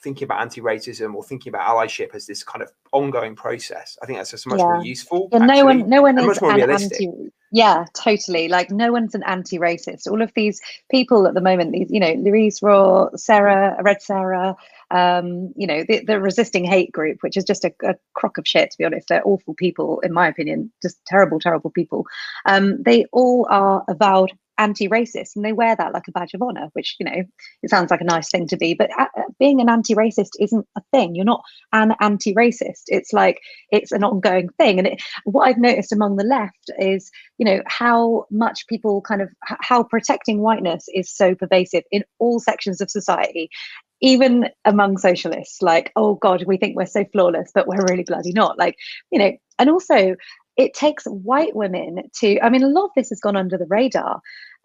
thinking about anti-racism or thinking about allyship as this kind of ongoing process i think that's just much more useful Yeah, no one, no one is an anti. Yeah, totally. Like no one's an anti-racist. All of these people at the moment, these you know, Louise Raw, Sarah, Red Sarah, um, you know, the, the resisting hate group, which is just a, a crock of shit. To be honest, they're awful people, in my opinion, just terrible, terrible people. Um, they all are avowed anti-racist and they wear that like a badge of honor which you know it sounds like a nice thing to be but uh, uh, being an anti-racist isn't a thing you're not an anti-racist it's like it's an ongoing thing and it, what I've noticed among the left is, you know, how much people kind of how protecting whiteness is so pervasive in all sections of society. even among socialists, like, oh God, we think we're so flawless, but we're really bloody not. Like, you know, and also it takes white women to, I mean, a lot of this has gone under the radar,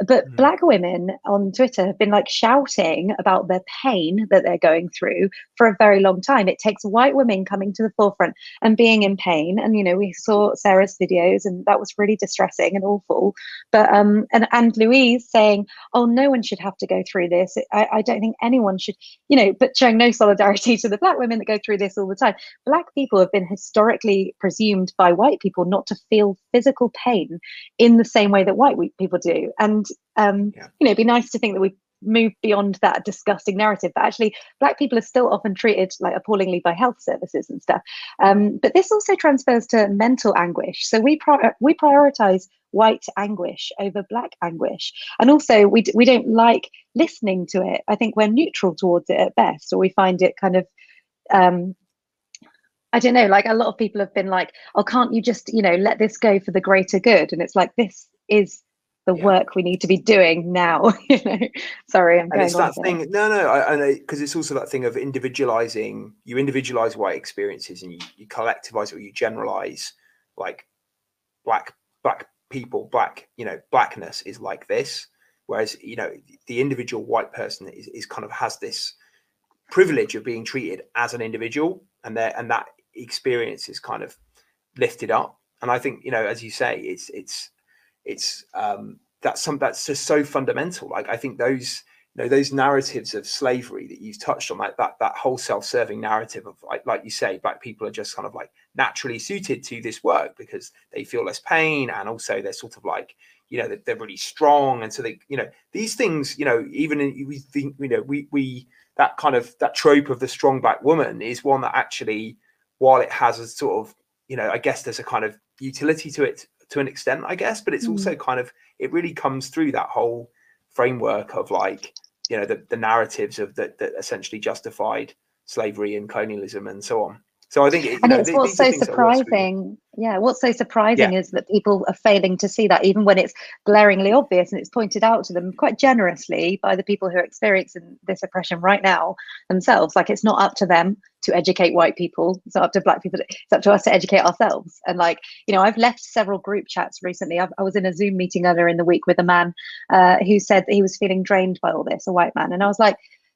but mm. black women on Twitter have been like shouting about their pain that they're going through for a very long time. It takes white women coming to the forefront and being in pain. And you know, we saw Sarah's videos, and that was really distressing and awful. But um, and and Louise saying, "Oh, no one should have to go through this. I, I don't think anyone should." You know, but showing no solidarity to the black women that go through this all the time. Black people have been historically presumed by white people not to feel physical pain in the same way that white people do, and um, yeah. you know, it'd be nice to think that we move beyond that disgusting narrative but actually black people are still often treated like appallingly by health services and stuff um, but this also transfers to mental anguish so we we prioritize white anguish over black anguish and also we, d- we don't like listening to it i think we're neutral towards it at best or we find it kind of um, I don't know, like a lot of people have been like, oh, can't you just, you know, let this go for the greater good? And it's like, this is the yeah. work we need to be doing now. you know, sorry, I'm going. And it's that thing. No, no, I, I know because it's also that thing of individualizing. You individualize white experiences, and you, you collectivize or you generalize. Like black black people, black you know, blackness is like this. Whereas you know, the individual white person is, is kind of has this privilege of being treated as an individual, and there and that experience is kind of lifted up. And I think you know, as you say, it's it's it's um, that's some that's just so fundamental. Like I think those you know those narratives of slavery that you've touched on, like that that whole self-serving narrative of like like you say, black people are just kind of like naturally suited to this work because they feel less pain and also they're sort of like you know they're, they're really strong and so they you know these things you know even in, we think you know we we that kind of that trope of the strong black woman is one that actually while it has a sort of you know i guess there's a kind of utility to it to an extent, I guess, but it's mm. also kind of it really comes through that whole framework of like you know the, the narratives of that that essentially justified slavery and colonialism and so on. So I think, it, and know, it's what's so surprising. Yeah, what's so surprising yeah. is that people are failing to see that, even when it's glaringly obvious and it's pointed out to them quite generously by the people who are experiencing this oppression right now themselves. Like it's not up to them to educate white people; it's not up to black people. It's up to us to educate ourselves. And like you know, I've left several group chats recently. I've, i was in a Zoom meeting earlier in the week with a man uh, who said that he was feeling drained by all this, a white man, and I was like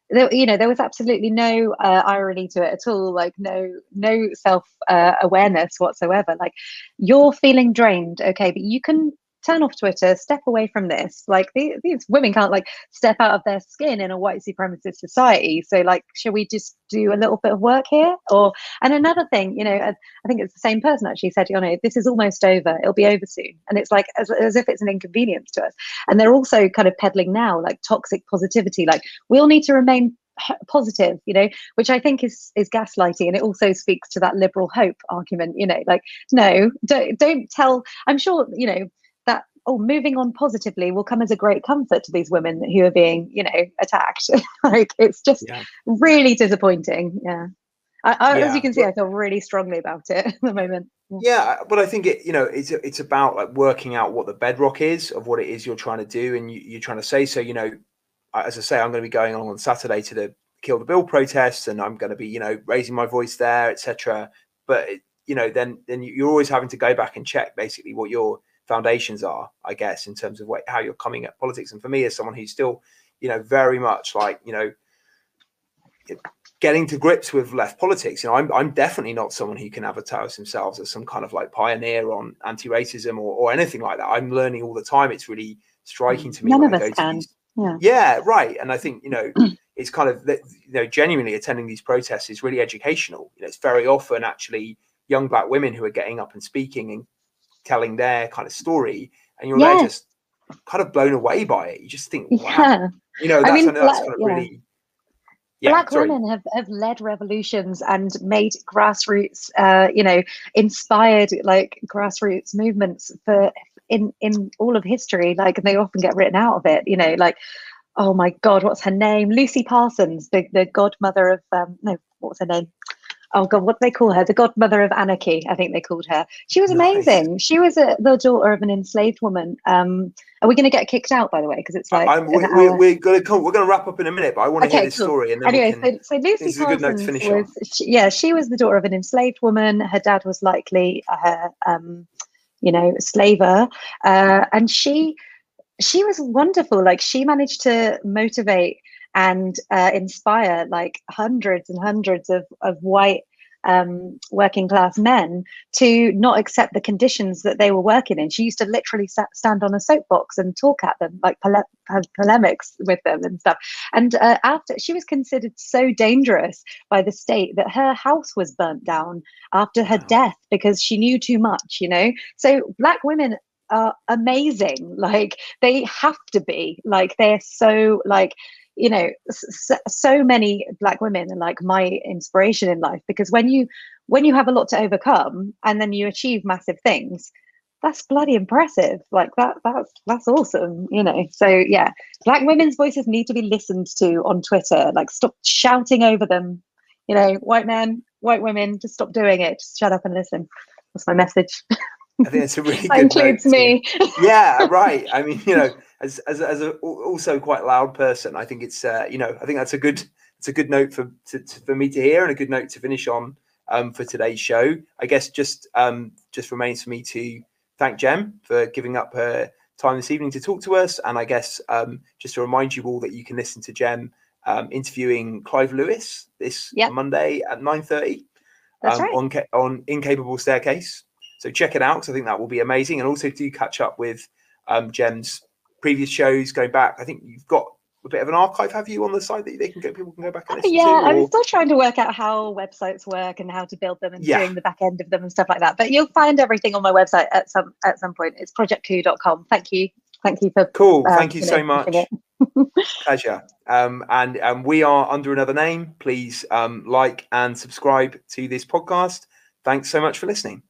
there, you know there was absolutely no uh, irony to it at all like no no self uh, awareness whatsoever. Like you're feeling drained okay but you can turn off Twitter, step away from this. Like these, these women can't like step out of their skin in a white supremacist society. So like, should we just do a little bit of work here? Or and another thing, you know, I, I think it's the same person actually said, you know, this is almost over. It'll be over soon, and it's like as, as if it's an inconvenience to us. And they're also kind of peddling now like toxic positivity. Like we all need to remain positive you know which i think is is gaslighting and it also speaks to that liberal hope argument you know like no don't don't tell i'm sure you know oh moving on positively will come as a great comfort to these women who are being you know attacked like it's just yeah. really disappointing yeah. I, I, yeah. as you can see i feel really strongly about it at the moment yeah but i think it you know it's it's about like working out what the bedrock is of what it is you're trying to do and you, you're trying to say so you know as i say i'm going to be going on on saturday to the kill the bill protests and i'm going to be you know raising my voice there etc but you know then then you're always having to go back and check basically what your foundations are, I guess, in terms of what, how you're coming at politics. And for me, as someone who's still, you know, very much like, you know, getting to grips with left politics, you know, I'm, I'm definitely not someone who can advertise themselves as some kind of like pioneer on anti-racism or, or anything like that. I'm learning all the time. It's really striking to me. None of us can. These, yeah. yeah, right. And I think, you know, it's kind of, you know, genuinely attending these protests is really educational. You know, it's very often actually young black women who are getting up and speaking and telling their kind of story, and you're yeah. there just kind of blown away by it. You just think, wow, yeah. you know, that's, I mean, that's kind of yeah. really. Yeah, Black sorry. women have, have led revolutions and made grassroots, uh, you know, inspired like grassroots movements for in in all of history. Like, they often get written out of it. You know, like, oh my God, what's her name? Lucy Parsons, the the godmother of um, no, what's her name? Oh god, what do they call her? The godmother of anarchy, I think they called her. She was Nice. amazing. She was a, the daughter of an enslaved woman. Um, are we going to get kicked out, by the way? Because it's like I'm, we, we're, we're going to come. We're going to wrap up in a minute, but I want to hear this cool. story, and then anyway, can. so, so Lucy this a good note to Parsons was, she, yeah, she was the daughter of an enslaved woman. Her dad was likely her, um, you know, slaver, uh, and she she was wonderful. Like she managed to motivate and uh, inspire like hundreds and hundreds of of white um, working class men to not accept the conditions that they were working in. She used to literally sa- stand on a soapbox and talk at them, like pole- have polemics with them and stuff. And uh, after she was considered so dangerous by the state that her house was burnt down after her death because she knew too much, you know? So black women are amazing. Like they have to be, like they're so like, you know, so, so many black women are like my inspiration in life because when you when you have a lot to overcome and then you achieve massive things, that's bloody impressive. Like that that's that's awesome, you know. So yeah, black women's voices need to be listened to on Twitter. Like stop shouting over them. You know, white men, white women, just stop doing it. Just shut up and listen. That's my message. I think it's a really good. includes me. yeah, right. I mean, you know, as as as a also quite loud person, I think it's uh, you know, I think that's a good it's a good note for to, to, for me to hear and a good note to finish on um, for today's show. I guess just um, just remains for me to thank Jem for giving up her time this evening to talk to us, and I guess um, just to remind you all that you can listen to Jem um, interviewing Clive Lewis this Yep. Monday at nine thirty That's um, right. on on Incapable Staircase. So check it out because I think that will be amazing. And also do catch up with um, Jem's previous shows going back. I think you've got a bit of an archive, have you, on the site that they can go people can go back and listen yeah, to? I'm still trying to work out how websites work and how to build them and Yeah. doing the back end of them and stuff like that. But you'll find everything on my website at some at some point. It's projectcoup.com. Thank you. Thank you for Cool. uh, Thank you you so know, much. Pleasure. Um, and um, we are under another name. Please um, like and subscribe to this podcast. Thanks so much for listening.